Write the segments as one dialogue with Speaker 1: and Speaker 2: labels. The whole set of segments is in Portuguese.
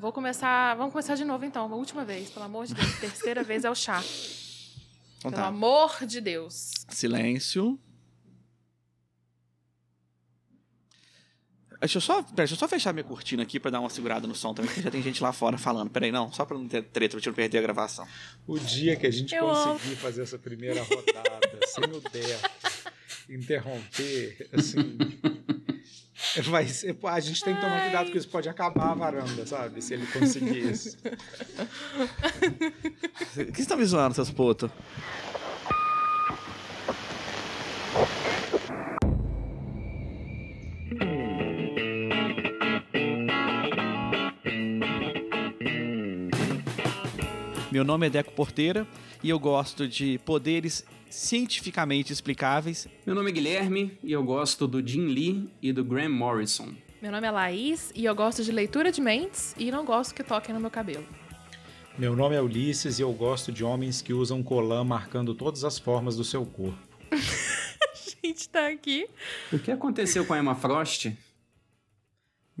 Speaker 1: Vou começar. Vamos começar de novo então, uma última vez, pelo amor de Deus. Terceira vez é o chá.
Speaker 2: Então
Speaker 1: Pelo
Speaker 2: tá.
Speaker 1: amor de Deus.
Speaker 2: Silêncio. Deixa eu, só, pera, deixa eu só fechar minha cortina aqui pra dar uma segurada no som também, porque já tem gente lá fora falando. Peraí, não, só pra não ter treta, pra gente não perder a gravação.
Speaker 3: O dia que a gente
Speaker 1: Eu
Speaker 3: conseguir fazer essa primeira rodada sem o Deco interromper, assim. Ser, pô, a gente tem que tomar cuidado que isso pode acabar a varanda, sabe? Se ele conseguir isso.
Speaker 2: O que você tá me zoando, seus putos? Meu nome é Deco Porteira e eu gosto de poderes cientificamente explicáveis.
Speaker 4: Meu nome é Guilherme e eu gosto do Jim Lee e do Graham Morrison.
Speaker 1: Meu nome é Laís e eu gosto de leitura de mentes e não gosto que toquem no meu cabelo.
Speaker 3: Meu nome é Ulisses e eu gosto de homens que usam colã marcando todas as formas do seu corpo.
Speaker 1: A gente tá aqui.
Speaker 4: O que aconteceu com a Emma Frost?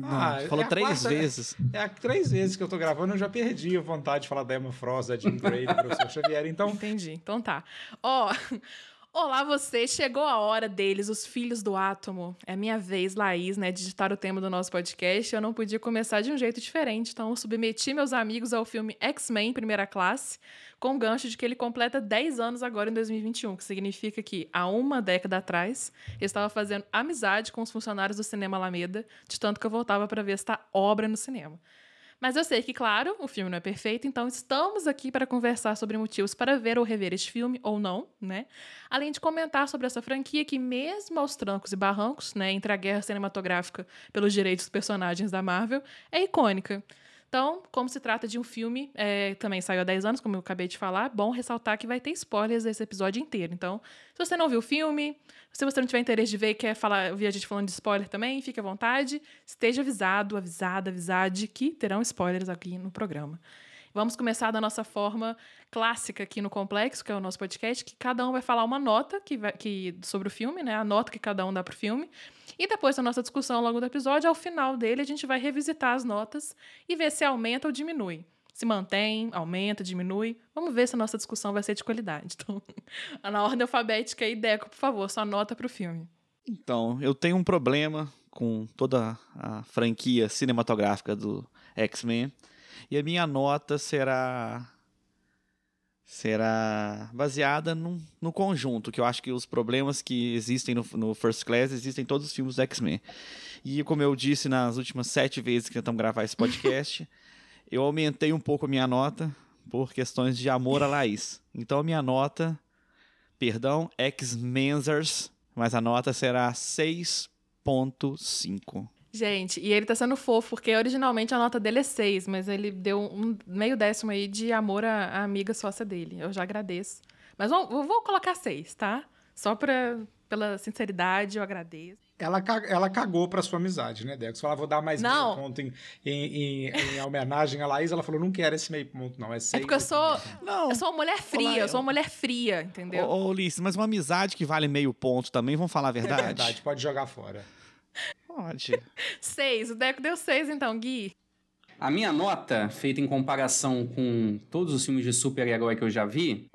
Speaker 2: Não,
Speaker 3: Ah,
Speaker 2: falou
Speaker 3: é a
Speaker 2: três
Speaker 3: quarta-
Speaker 2: vezes.
Speaker 3: É, três vezes que eu tô gravando, eu já perdi a vontade de falar da Emma Frost, da Jim Grey, do professor Xavier. Então,
Speaker 1: Entendi. Então tá. Ó, olá você, chegou a hora deles, os filhos do átomo. É minha vez, Laís, né, de digitar o tema do nosso podcast. Eu não podia começar de um jeito diferente, então submeti meus amigos ao filme X-Men Primeira Classe, com o gancho de que ele completa 10 anos agora em 2021, que significa que há uma década atrás eu estava fazendo amizade com os funcionários do Cinema Alameda, de tanto que eu voltava para ver esta obra no cinema. Mas eu sei que, claro, o filme não é perfeito, então estamos aqui para conversar sobre motivos para ver ou rever este filme, ou não, né? Além de comentar sobre essa franquia que, mesmo aos trancos e barrancos, né, entre a guerra cinematográfica pelos direitos dos personagens da Marvel, é icônica. Então, como se trata de um filme, é, também saiu há 10 anos, como eu acabei de falar, bom ressaltar que vai ter spoilers desse episódio inteiro. Então, se você não viu o filme, se você não tiver interesse de ver e quer falar, ouvir a gente falando de spoiler também, fique à vontade. Esteja avisado, avisada, avisade que terão spoilers aqui no programa. Vamos começar da nossa forma clássica aqui no Complexo, que é o nosso podcast, que cada um vai falar uma nota que vai, que, sobre o filme, né? A nota que cada um dá pro filme. E depois da nossa discussão ao longo do episódio, ao final dele, a gente vai revisitar as notas e ver se aumenta ou diminui. Se mantém, aumenta, diminui. Vamos ver se a nossa discussão vai ser de qualidade. Então, na ordem alfabética aí, Deco, por favor, sua nota pro filme.
Speaker 2: Então, eu tenho um problema com toda a franquia cinematográfica do X-Men. E a minha nota será. será baseada num, no conjunto, que eu acho que os problemas que existem no, no First Class existem em todos os filmes do X-Men. E como eu disse nas últimas sete vezes que tentamos gravar esse podcast, eu aumentei um pouco a minha nota por questões de amor a Laís. Então a minha nota, perdão, X-Menzers, mas a nota será 6.5.
Speaker 1: Gente, e ele tá sendo fofo, porque originalmente a nota dele é 6, mas ele deu um meio décimo aí de amor à, amiga sócia dele. Eu já agradeço. Mas eu vou colocar 6, tá? Só pra, pela sinceridade, eu agradeço.
Speaker 3: ela, ela cagou pra sua amizade, né, Deco? Você falou, "Ah, vou dar mais
Speaker 1: Não.
Speaker 3: meio ponto em, em, em, em homenagem a Laís. Ela falou, não quero esse meio ponto, não. É,
Speaker 1: É
Speaker 3: seis
Speaker 1: porque eu sou.
Speaker 2: Não.
Speaker 1: Eu sou uma mulher fria,
Speaker 2: Olá,
Speaker 1: eu sou
Speaker 2: eu-
Speaker 1: uma mulher fria, entendeu?
Speaker 2: Ô, ô, Ulisses, mas uma amizade que vale meio ponto também, vamos falar a
Speaker 3: É
Speaker 2: verdade?
Speaker 3: verdade, pode jogar fora.
Speaker 2: Pode.
Speaker 1: Seis, o Deco deu seis, então, Gui.
Speaker 4: A minha nota, feita em comparação com todos os filmes de super-herói que eu já vi,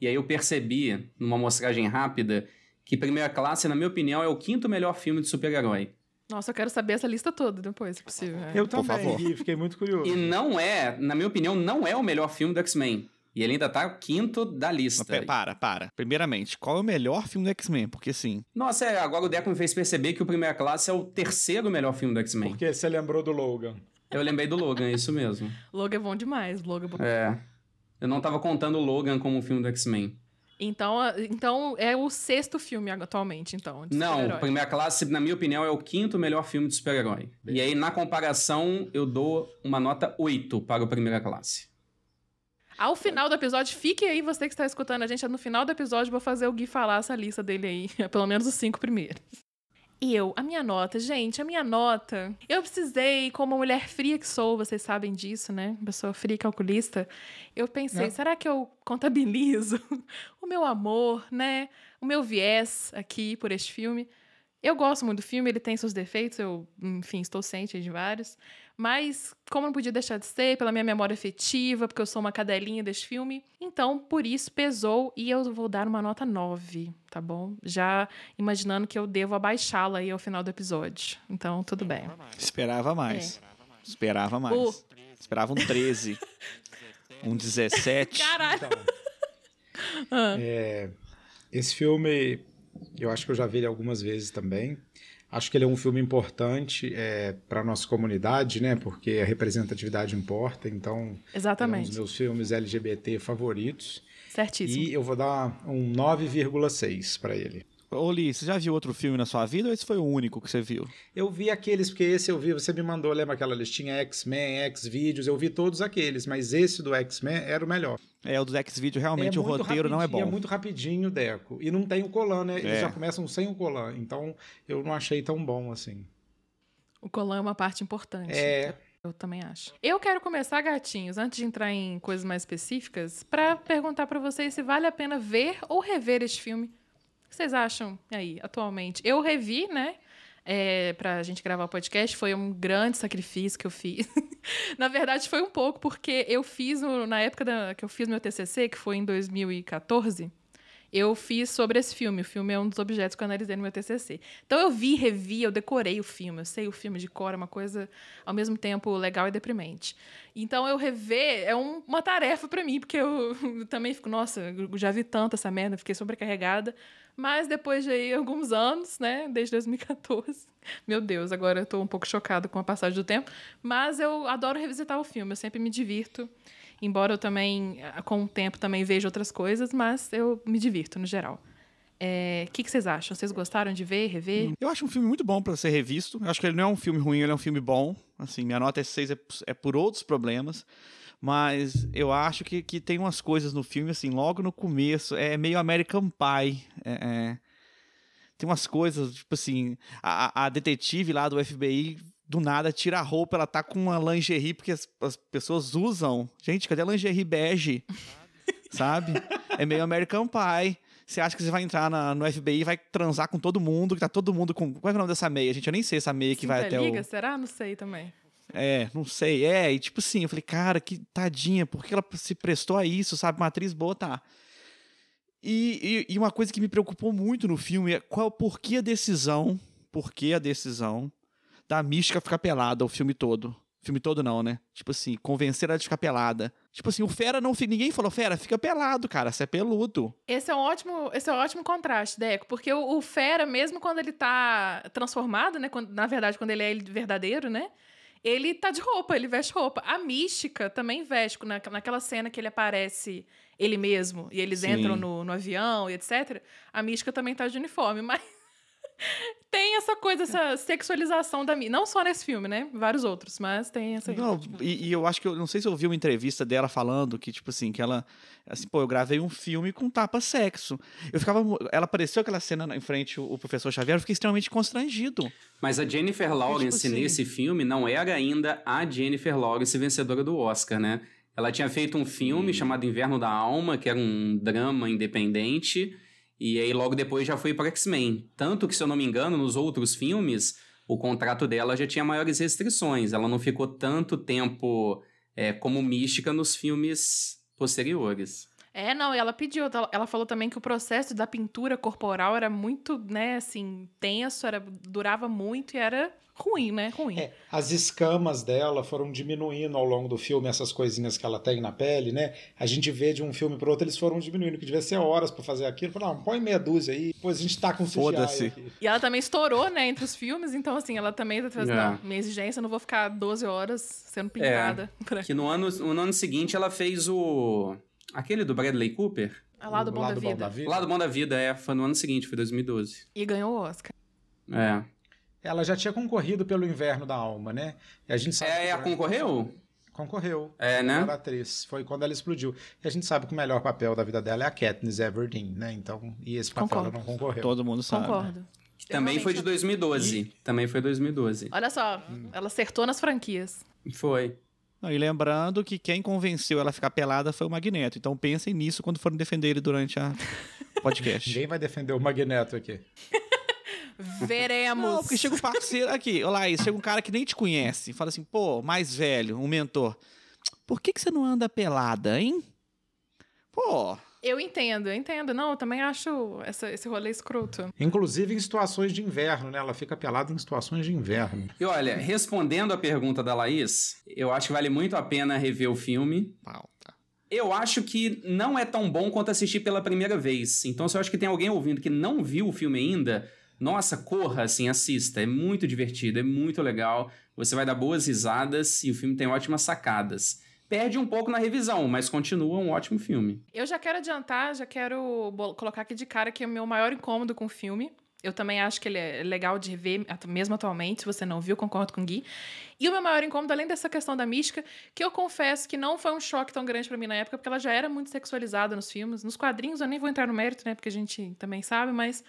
Speaker 4: e aí eu percebi, numa amostragem rápida, que Primeira Classe, na minha opinião, é o quinto melhor filme de super-herói.
Speaker 1: Nossa, eu quero saber essa lista toda depois, se possível. é.
Speaker 3: Eu
Speaker 2: Por
Speaker 3: também,
Speaker 2: favor.
Speaker 3: Gui, fiquei muito curioso.
Speaker 4: E não é, na minha opinião, não é o melhor filme do X-Men. E ele ainda tá quinto da
Speaker 2: Mas,
Speaker 4: lista.
Speaker 2: pe- para, para. Primeiramente, qual é o melhor filme do X-Men? Porque assim,
Speaker 4: Nossa, é, agora o Deco me fez perceber que o Primeira Classe é o terceiro melhor filme do X-Men.
Speaker 3: Porque você lembrou do Logan.
Speaker 4: Eu lembrei do Logan, isso mesmo.
Speaker 1: Logan é bom demais, Logan é bom.
Speaker 4: É. Eu não tava contando o Logan como um filme do X-Men.
Speaker 1: Então, então é o sexto filme atualmente, então. de
Speaker 4: Não. Primeira Classe, na minha opinião, é o quinto melhor filme de super-herói. E aí, na comparação, eu dou uma nota 8 para o Primeira Classe.
Speaker 1: Ao final do episódio, fique aí, você que está escutando a gente. No final do episódio, vou fazer o Gui falar essa lista dele aí. Pelo menos os cinco primeiros. Eu, a minha nota, gente, a minha nota. Eu precisei, como mulher fria que sou, vocês sabem disso, né? Pessoa fria e calculista. Eu pensei,
Speaker 3: Né?
Speaker 1: será que eu contabilizo o meu amor, né? O meu viés aqui por este filme? Eu gosto muito do filme, ele tem seus defeitos, eu, enfim, estou ciente de vários. Mas, como não podia deixar de ser, pela minha memória afetiva, porque eu sou uma cadelinha desse filme, então por isso pesou e eu vou dar uma nota 9, tá bom? Já imaginando que eu devo abaixá-la aí ao final do episódio. Então, tudo bem.
Speaker 2: Esperava mais. Esperava mais.
Speaker 1: O-
Speaker 2: Esperava um 13. um 17.
Speaker 1: Caralho!
Speaker 3: Então,
Speaker 1: Ah.
Speaker 3: é, esse filme, eu acho que eu já vi ele algumas vezes também. Acho que ele é um filme importante é, para a nossa comunidade, né? Porque a representatividade importa. Então, ele é um dos
Speaker 1: Exatamente.
Speaker 3: meus filmes LGBT favoritos.
Speaker 1: Certíssimo.
Speaker 3: E eu vou dar um 9,6 para ele.
Speaker 2: Ô, Li, você já viu outro filme na sua vida ou esse foi o único que você viu?
Speaker 3: Eu vi aqueles, porque esse eu vi, você me mandou, lembra aquela listinha X-Men, X-Vídeos, eu vi todos aqueles, mas esse do X-Men era o melhor.
Speaker 2: É, o do X-Video realmente o
Speaker 3: muito
Speaker 2: roteiro não é bom.
Speaker 3: É muito rapidinho, Deco. E não tem o Colan, né? Eles
Speaker 2: É.
Speaker 3: já começam sem o Colan. Então, eu não achei tão bom assim.
Speaker 1: O Colan é uma parte importante.
Speaker 3: É.
Speaker 1: Eu também acho. Eu quero começar, gatinhos, antes de entrar em coisas mais específicas, pra perguntar pra vocês se vale a pena ver ou rever este filme. Que vocês acham aí, atualmente? Eu revi, né? É, pra gente gravar o podcast, foi um grande sacrifício que eu fiz. na verdade, foi um pouco, porque eu fiz, na época da- que eu fiz meu TCC, que foi em 2014, eu fiz sobre esse filme. O filme é um dos objetos que eu analisei no meu TCC. Então eu vi, revi, eu decorei o filme. Eu sei o filme de cor, é uma coisa ao mesmo tempo legal e deprimente. Então eu rever é um- uma tarefa pra mim, porque eu também fico, nossa, já vi tanto essa merda, fiquei sobrecarregada. Mas depois de aí, alguns anos, né, desde 2014, meu Deus, agora eu tô um pouco chocada com a passagem do tempo, mas eu adoro revisitar o filme, eu sempre me divirto. Embora eu também, ah, com o tempo, também veja outras coisas, mas eu me divirto no geral. O que, que vocês acham? Vocês gostaram de ver, rever?
Speaker 2: Eu acho um filme muito bom pra ser revisto. Eu acho que ele não é um filme ruim, ele é um filme bom. Assim, minha nota é 6 é, é por outros problemas. Mas eu acho que, que tem umas coisas no filme, assim, logo no começo, é meio American Pie. É, é. tem umas coisas, tipo assim, a, a detetive lá do FBI, do nada, tira a roupa, ela tá com uma lingerie, porque as, as pessoas usam. Gente, cadê a lingerie bege? Sabe? É meio American Pie. Você acha que você vai entrar na- no FBI e vai transar com todo mundo, que tá todo mundo com. Qual é o nome dessa meia, gente? Eu nem sei essa meia que vai
Speaker 1: Sinta
Speaker 2: até
Speaker 1: liga?
Speaker 2: o.
Speaker 1: Será? Não sei também.
Speaker 2: É, não sei. É, e tipo assim, eu falei, cara, que tadinha, por que ela se prestou a isso, sabe? Uma atriz boa, tá. E, e, e uma coisa que me preocupou muito no filme é qual, por que a decisão, por que a decisão da mística ficar pelada o filme todo. Filme todo não, né? Tipo assim, convencer ela de ficar pelada. Tipo assim, o Fera não... Ninguém falou, Fera, fica pelado, cara, você é peludo.
Speaker 1: Esse é um ótimo, esse é um ótimo contraste, Deco, porque o, o Fera, mesmo quando ele tá transformado, né? quando- na verdade, quando ele é ele verdadeiro, né? Ele tá de roupa, ele veste roupa. A mística também veste, na, naquela cena que ele aparece ele mesmo e eles
Speaker 2: Sim.
Speaker 1: entram no, no avião e etc. A mística também tá de uniforme, mas tem essa coisa, essa sexualização da mística. Não só nesse filme, né? Vários outros, mas tem essa.
Speaker 2: Não, e, e eu acho que eu não sei se eu ouvi uma entrevista dela falando que, tipo assim, que ela. Assim, pô, eu gravei um filme com tapa-sexo. Eu ficava. Ela apareceu aquela cena na- em frente o, professor Xavier, eu fiquei extremamente constrangido.
Speaker 4: Mas a Jennifer Lawrence
Speaker 2: assim-
Speaker 4: nesse filme não era ainda a Jennifer Lawrence vencedora do Oscar, né? Ela tinha feito um filme chamado Inverno da Alma, que era um drama independente, e aí logo depois já foi para X-Men. Tanto que, se eu não me engano, nos outros filmes, o contrato dela já tinha maiores restrições. Ela não ficou tanto tempo é, como mística nos filmes posteriores.
Speaker 1: É, não, ela pediu, ela- ela falou também que o processo da pintura corporal era muito, né, assim, tenso, era, durava muito e era ruim, né? Ruim.
Speaker 3: É, as escamas dela foram diminuindo ao longo do filme, essas coisinhas que ela tem na pele, né? A gente vê de um filme pro outro, eles foram diminuindo, que devia ser horas pra fazer aquilo. Falaram, ah, põe meia dúzia aí, depois a gente tá com CGI
Speaker 2: Foda-se.
Speaker 3: aqui.
Speaker 1: E ela também estourou, né, entre os filmes, então, assim, ela também fez,
Speaker 4: É.
Speaker 1: não, minha exigência, eu não vou ficar 12 horas sendo pintada. pra-
Speaker 4: Que no ano, no ano seguinte ela fez o. aquele do Bradley Cooper.
Speaker 1: Ah, lá do Bom
Speaker 3: Lado
Speaker 1: da Vida.
Speaker 4: O Lado Bom da Vida, é, foi no ano seguinte, foi 2012.
Speaker 1: E ganhou o Oscar.
Speaker 4: É.
Speaker 3: Ela já tinha concorrido pelo Inverno da Alma, né? E a gente sabe
Speaker 4: É,
Speaker 3: que
Speaker 4: a
Speaker 3: o-
Speaker 4: concorreu?
Speaker 3: Concorreu.
Speaker 4: É, né?
Speaker 3: Melhor atriz. Foi quando ela explodiu. E a gente sabe que o melhor papel da vida dela é a Katniss Everdeen, né? Então, e esse papel
Speaker 1: Concordo.
Speaker 3: ela não concorreu.
Speaker 2: Todo mundo sabe.
Speaker 1: Concordo.
Speaker 4: Também foi de
Speaker 1: Extremamente.
Speaker 4: 2012. Também foi 2012.
Speaker 1: Olha só, ela acertou nas franquias.
Speaker 4: Foi.
Speaker 2: Não, E lembrando que quem convenceu ela a ficar pelada foi o Magneto. Então pensem nisso quando forem defender ele durante a podcast.
Speaker 3: Ninguém vai defender o Magneto aqui.
Speaker 1: Veremos.
Speaker 2: Não, porque chega um parceiro aqui, olha lá, chega um cara que nem te conhece, fala assim, pô, mais velho, um mentor. Por que, que você não anda pelada, hein? Pô,
Speaker 1: Eu entendo, eu entendo. Não, eu também acho essa- esse rolê escroto.
Speaker 3: Inclusive em situações de inverno, né? Ela fica pelada em situações de inverno.
Speaker 4: E olha, respondendo a pergunta da Laís, eu acho que vale muito a pena rever o filme.
Speaker 2: pauta.
Speaker 4: Eu acho que não é tão bom quanto assistir pela primeira vez. Então, se eu acho que tem alguém ouvindo que não viu o filme ainda, nossa, corra, assim, assista. É muito divertido, é muito legal. Você vai dar boas risadas e o filme tem ótimas sacadas. Perde um pouco na revisão, mas continua um ótimo filme.
Speaker 1: Eu já quero adiantar, já quero colocar aqui de cara que é o meu maior incômodo com o filme. Eu também acho que ele é legal de ver, atu- mesmo atualmente. Se você não viu, concordo com o Gui. E o meu maior incômodo, além dessa questão da mística, que eu confesso que não foi um choque tão grande pra mim na época, porque ela já era muito sexualizada nos filmes. Nos quadrinhos eu nem vou entrar no mérito, né? Porque a gente também sabe, mas.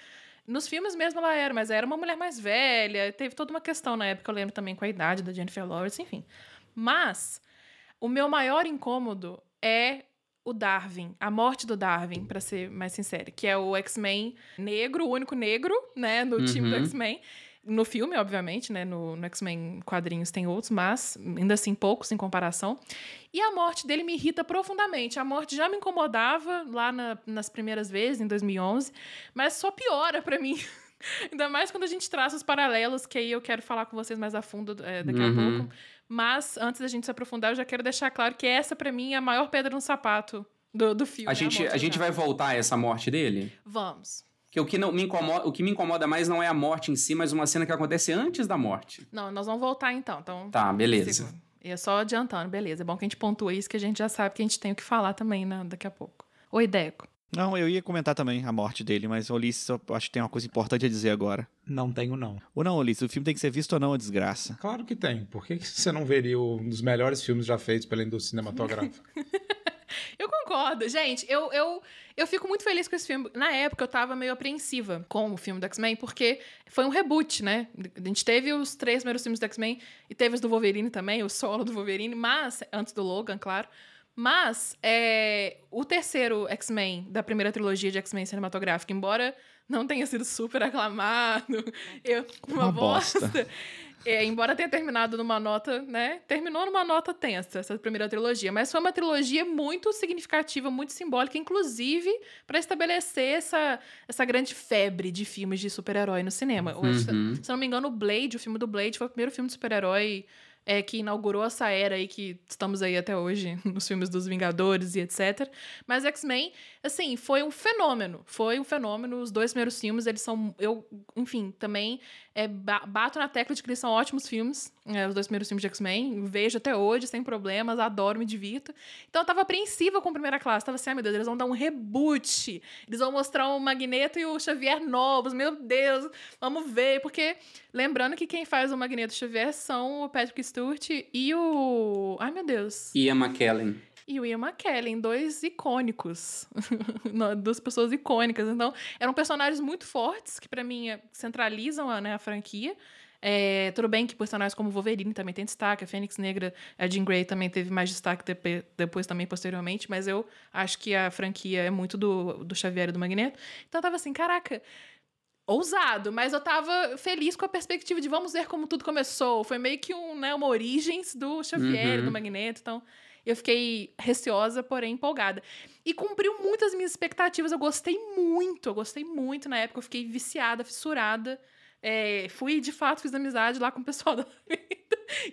Speaker 1: Nos filmes mesmo ela era, mas era uma mulher mais velha. Teve toda uma questão na época, eu lembro também com a idade da Jennifer Lawrence, enfim. Mas o meu maior incômodo é o Darwin, a morte do Darwin, pra ser mais sincera, que é o X-Men negro, o único negro, né, no time do
Speaker 4: Uhum.
Speaker 1: X-Men. No filme, obviamente, né? No, no X-Men quadrinhos tem outros, mas ainda assim poucos em comparação. E a morte dele me irrita profundamente. A morte já me incomodava lá na- nas primeiras vezes, em 2011, mas só piora pra mim. Ainda mais quando a gente traça os paralelos, que aí eu quero falar com vocês mais a fundo é, daqui a
Speaker 4: Uhum.
Speaker 1: pouco. Mas antes da gente se aprofundar, eu já quero deixar claro que essa, pra mim, é a maior pedra no sapato do, do filme.
Speaker 4: A gente,
Speaker 1: morte
Speaker 4: a
Speaker 1: do
Speaker 4: gente vai voltar a essa morte dele?
Speaker 1: Vamos.
Speaker 4: Que o que, não me incomoda, o que me incomoda mais não é a morte em si, mas uma cena que acontece antes da morte.
Speaker 1: Não, nós vamos voltar então. Então,
Speaker 4: Tá, beleza.
Speaker 1: E é só adiantando, beleza. É bom que a gente pontua isso, que a gente já sabe que a gente tem o que falar também né, daqui a pouco. Oi, Deco.
Speaker 2: Não, eu ia comentar também a morte dele, mas Ulisses, eu acho que tem uma coisa importante a dizer agora.
Speaker 3: Não tenho, não.
Speaker 2: Ou não, Ulisses, o filme tem que ser visto ou não, a desgraça.
Speaker 3: Claro que tem. Por que que você não veria um dos melhores filmes já feitos pela indústria cinematográfica?
Speaker 1: Eu concordo. Gente, eu, eu, eu fico muito feliz com esse filme. Na época, eu tava meio apreensiva com o filme do X-Men, porque foi um reboot, né? A gente teve os três primeiros filmes do X-Men e teve os do Wolverine também, o solo do Wolverine, mas, antes do Logan, claro. Mas é, o terceiro X-Men da primeira trilogia de X-Men cinematográfica, embora não tenha sido super aclamado, eu, uma,
Speaker 2: Uma
Speaker 1: bosta.
Speaker 2: bosta.
Speaker 1: É, embora tenha terminado numa nota, né? Terminou numa nota tensa, essa primeira trilogia. Mas foi uma trilogia muito significativa, muito simbólica, inclusive para estabelecer essa, essa grande febre de filmes de super-herói no cinema. Acho-
Speaker 4: Uhum.
Speaker 1: Se eu não me engano, o Blade, o filme do Blade, foi o primeiro filme de super-herói é, que inaugurou essa era aí que estamos aí até hoje, nos filmes dos Vingadores e etc. Mas X-Men, assim, foi um fenômeno. Foi um fenômeno. Os dois primeiros filmes, eles são. Eu, enfim, também é, ba- bato na tecla de que eles são ótimos filmes. é, os dois primeiros filmes de X-Men. Vejo até hoje, sem problemas, adoro, me divirto. Então eu tava apreensiva com a primeira classe. Tava assim, ai meu Deus, eles vão dar um reboot. Eles vão mostrar o Magneto e o Xavier novos. Meu Deus, vamos ver. Porque, lembrando que quem faz o Magneto e o Xavier são o Patrick Stewart e o. Ai meu Deus.
Speaker 4: Ian McKellen.
Speaker 1: E o Ian McKellen, dois icônicos. Duas pessoas icônicas. Então, eram personagens muito fortes que, pra mim, é- centralizam a, né, a franquia. É, tudo bem que personagens como Wolverine também tem destaque, a Fênix Negra, a Jean Grey também teve mais destaque depe- depois também, posteriormente, mas eu acho que a franquia é muito do, do Xavier e do Magneto. Então eu tava assim, caraca, ousado, mas eu tava feliz com a perspectiva de vamos ver como tudo começou. Foi meio que um, né, uma origens do Xavier,
Speaker 4: Uhum.
Speaker 1: do Magneto, então eu fiquei receosa, porém empolgada. E cumpriu muitas minhas expectativas, eu gostei muito, eu gostei muito na época, eu fiquei viciada, fissurada. É, fui, de fato, fiz amizade lá com o pessoal da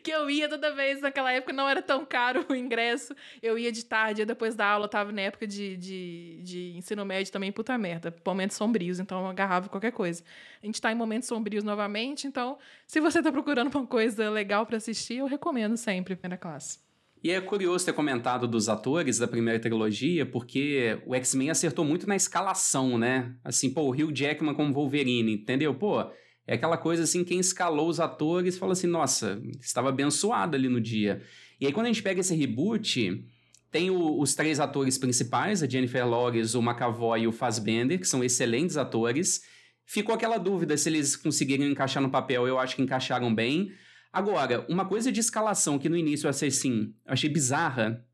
Speaker 1: que eu ia toda vez, naquela época não era tão caro o ingresso, eu ia de tarde, depois da aula, eu tava na época de, de, de ensino médio também, puta merda, momentos sombrios, então eu agarrava qualquer coisa. A gente tá em momentos sombrios novamente, então se você tá procurando uma coisa legal pra assistir, eu recomendo sempre, primeira classe.
Speaker 4: E é curioso ter comentado dos atores da primeira trilogia, porque o X-Men acertou muito na escalação, né? Assim, pô, o Hugh Jackman como Wolverine, entendeu? Pô, é aquela coisa assim, quem escalou os atores fala assim, nossa, estava abençoado ali no dia. E aí quando a gente pega esse reboot, tem o- os três atores principais, a Jennifer Lawrence, o McAvoy e o Fassbender, que são excelentes atores. Ficou aquela dúvida se eles conseguiriam encaixar no papel, eu acho que encaixaram bem. Agora, uma coisa de escalação que no início eu achei assim, eu achei bizarra,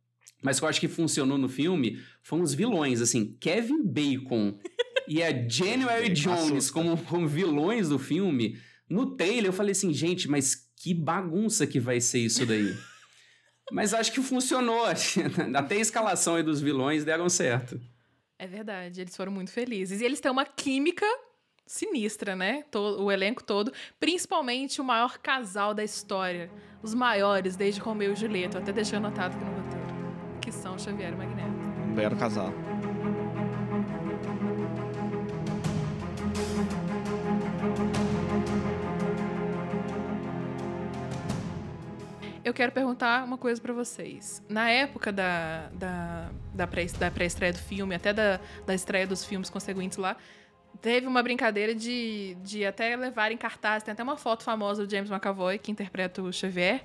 Speaker 4: mas que eu acho que funcionou no filme, foram os vilões, assim, Kevin Bacon e a January Jones como, como vilões do filme, no trailer eu falei assim, gente, mas que bagunça que vai ser isso daí. mas acho que funcionou. Até a escalação aí dos vilões deram certo.
Speaker 1: É verdade, eles foram muito felizes. E eles têm uma química sinistra, né? o elenco todo, principalmente o maior casal da história, os maiores desde Romeu e Julieta, até deixei anotado aqui no roteiro, que são Xavier e Magneto.
Speaker 2: Um belo casal.
Speaker 1: Eu quero perguntar uma coisa para vocês. Na época da, da, da pré-estreia do filme, até da, da estreia dos filmes consequentes lá, teve uma brincadeira de, de até levar em cartaz. Tem até uma foto famosa do James McAvoy, que interpreta o Xavier,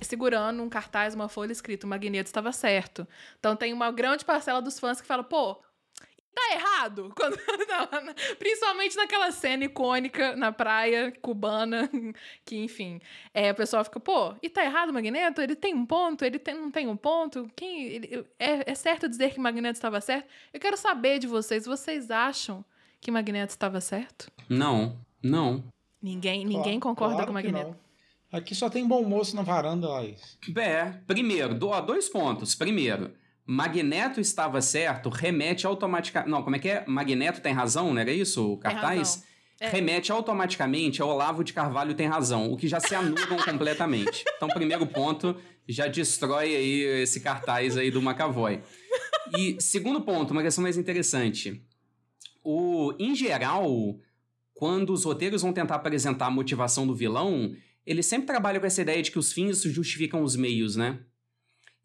Speaker 1: segurando um cartaz, uma folha escrito: o Magneto estava certo. Então tem uma grande parcela dos fãs que fala: pô, tá errado. Quando, não, principalmente naquela cena icônica na praia cubana, que, enfim, é, o pessoal fica, pô, e tá errado o Magneto? Ele tem um ponto? Ele tem, não tem um ponto? Quem, ele, é, é certo dizer que o Magneto estava certo? Eu quero saber de vocês, vocês acham que Magneto estava certo?
Speaker 4: Não, não.
Speaker 1: Ninguém, ninguém claro, concorda claro com o Magneto.
Speaker 3: Aqui só tem bom moço na varanda, Laís.
Speaker 4: É, primeiro, dois pontos. Primeiro, Magneto estava certo, remete automaticamente. Não, como é que é? Magneto tem razão, não era isso? O cartaz? É. Remete automaticamente ao Olavo de Carvalho tem razão, o que já se anulam completamente. Então, primeiro ponto, já destrói aí esse cartaz aí do McAvoy. E segundo ponto, uma questão mais interessante. O, em geral, quando os roteiros vão tentar apresentar a motivação do vilão, eles sempre trabalham com essa ideia de que os fins justificam os meios, né?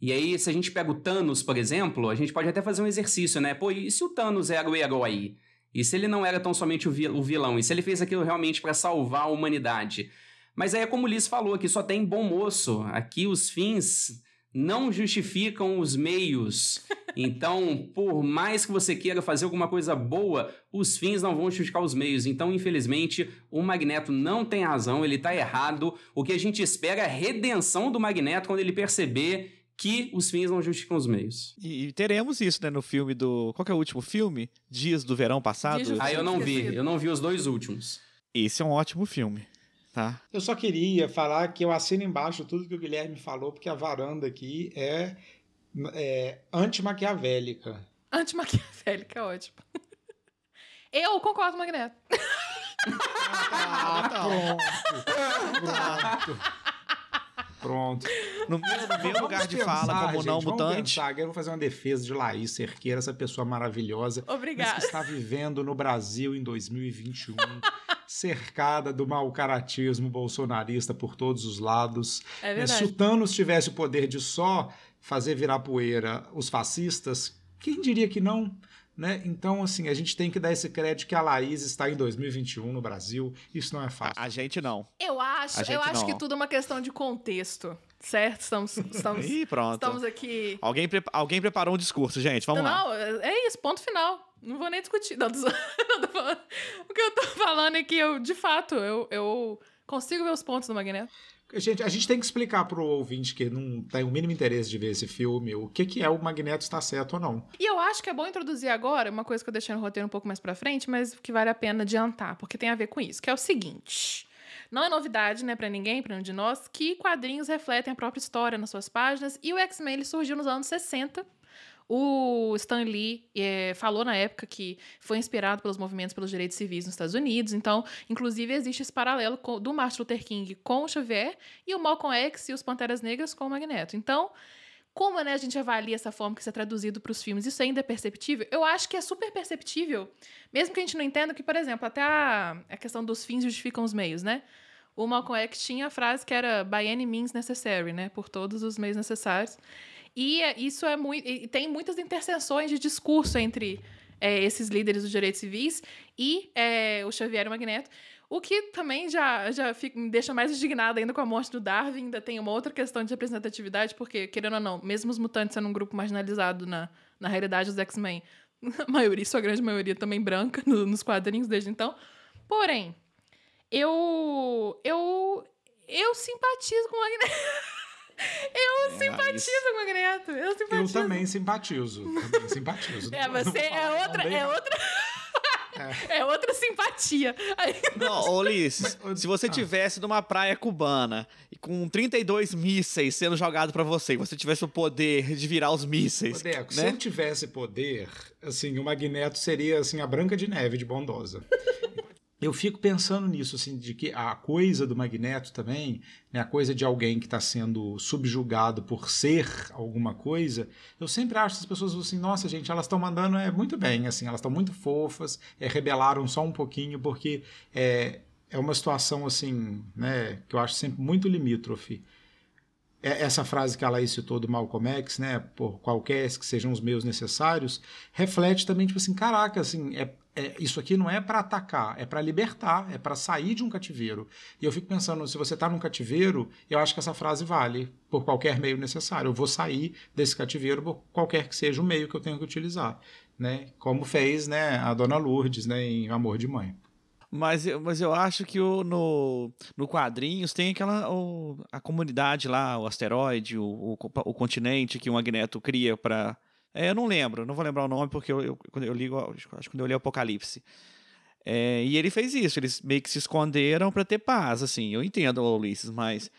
Speaker 4: E aí, se a gente pega o Thanos, por exemplo, a gente pode até fazer um exercício, né? Pô, e se o Thanos era o herói? E se ele não era tão somente o vilão? E se ele fez aquilo realmente para salvar a humanidade? Mas aí é como o Liz falou, aqui só tem bom moço. Aqui os fins não justificam os meios. Então, por mais que você queira fazer alguma coisa boa, os fins não vão justificar os meios. Então, infelizmente, o Magneto não tem razão, ele tá errado. O que a gente espera é a redenção do Magneto quando ele perceber que os fins não justificam os meios.
Speaker 2: E, e, teremos isso, né, no filme do. Qual que é o último filme? Dias do Verão Passado?
Speaker 4: Ah, eu não vi. Eu não vi os dois últimos.
Speaker 2: Esse é um ótimo filme. Tá.
Speaker 3: Eu só queria falar que eu assino embaixo tudo que o Guilherme falou, porque a varanda aqui é, é anti-maquiavélica.
Speaker 1: Anti-maquiavélica, é ótimo. Eu concordo com o Magneto.
Speaker 3: Ah, tá, pronto. pronto. Pronto.
Speaker 2: No meu, no meu lugar de pensar, fala, como gente, não mutante.
Speaker 3: Pensar, eu vou fazer uma defesa de Laís Cerqueira, essa pessoa maravilhosa.
Speaker 1: Obrigada.
Speaker 3: que está vivendo no Brasil em 2021, cercada do mau caratismo bolsonarista por todos os lados.
Speaker 1: É verdade. Se
Speaker 3: o Thanos tivesse o poder de só fazer virar poeira os fascistas, quem diria que não? Né? Então, assim, a gente tem que dar esse crédito que a Laís está em 2021 no Brasil. Isso não é fácil.
Speaker 2: A, a gente não.
Speaker 1: Eu acho, eu acho não. que tudo é uma questão de contexto. Certo? Estamos, estamos,
Speaker 2: Ih, pronto.
Speaker 1: estamos aqui.
Speaker 2: Alguém, pre alguém preparou um discurso, gente. Vamos
Speaker 1: não,
Speaker 2: lá.
Speaker 1: Não, é isso, ponto final. Não vou nem discutir. Não, o que eu tô falando é que eu, de fato, eu, eu consigo ver os pontos do Magneto.
Speaker 3: Gente, a gente tem que explicar pro ouvinte que não tem o mínimo interesse de ver esse filme o que, que é o Magneto está certo ou não.
Speaker 1: E eu acho que é bom introduzir agora uma coisa que eu deixei no roteiro um pouco mais pra frente, mas que vale a pena adiantar, porque tem a ver com isso, que é o seguinte. Não é novidade, né, para ninguém, para nenhum de nós, que quadrinhos refletem a própria história nas suas páginas, e o X-Men surgiu nos anos 60 o Stan Lee é, falou na época que foi inspirado pelos movimentos pelos direitos civis nos Estados Unidos, então, inclusive, existe esse paralelo com, do Martin Luther King com o Xavier e o Malcolm X e os Panteras Negras com o Magneto. Então, como né, a gente avalia essa forma que isso é traduzido para os filmes? Isso ainda é perceptível? Eu acho que é super perceptível, mesmo que a gente não entenda que, por exemplo, até a, a questão dos fins justificam os meios, né? O Malcolm X tinha a frase que era by any means necessary, né? Por todos os meios necessários. E é, isso é muito. tem muitas interseções de discurso entre é, esses líderes dos direitos civis e é, o Xavier e Magneto. O que também já, já fica, me deixa mais indignada ainda com a morte do Darwin. Ainda tem uma outra questão de representatividade, porque, querendo ou não, mesmo os mutantes sendo um grupo marginalizado na, na realidade dos X-Men, a maioria, sua grande maioria também branca no, nos quadrinhos desde então. Porém, eu. Eu. Eu simpatizo com o Magneto. Eu é, simpatizo com o Magneto. Eu simpatizo.
Speaker 3: Eu também simpatizo. Também simpatizo.
Speaker 1: É, você é outra. É outra. É outra simpatia. Aí-
Speaker 2: Não, ô Ulisses, se você
Speaker 3: ah.
Speaker 2: tivesse numa praia cubana e com 32 mísseis sendo jogado pra você, e você tivesse o poder de virar os mísseis,
Speaker 3: Ô, Deco, se
Speaker 2: né?
Speaker 3: eu tivesse poder, assim, o Magneto seria assim a Branca de Neve de bondosa. Eu fico pensando nisso, assim, de que a coisa do Magneto também, né, a coisa de alguém que está sendo subjugado por ser alguma coisa, eu sempre acho que as pessoas assim, nossa, gente, elas estão mandando é muito bem, assim, elas estão muito fofas, é, rebelaram só um pouquinho, porque é, é uma situação, assim, né, que eu acho sempre muito limítrofe. É- essa frase que a Laís citou do Malcolm X, né, por qualquer que sejam os meios necessários, reflete também, tipo assim, caraca, assim, é, é- isso aqui não é para atacar, é para libertar, é para sair de um cativeiro. E eu fico pensando, se você está num cativeiro, eu acho que essa frase vale por qualquer meio necessário. Eu vou sair desse cativeiro por qualquer que seja o meio que eu tenho que utilizar, né? Como fez, né, a Dona Lourdes, né, em Amor de Mãe.
Speaker 2: Mas, mas eu acho que o, no, no quadrinhos tem aquela. O, a comunidade lá, o asteroide, o, o, o continente que o Magneto cria pra. É, eu não lembro, não vou lembrar o nome porque eu, eu, quando eu ligo, acho que quando eu li Apocalipse. É, e ele fez isso, eles meio que se esconderam pra ter paz, assim. Eu entendo, Ulisses, mas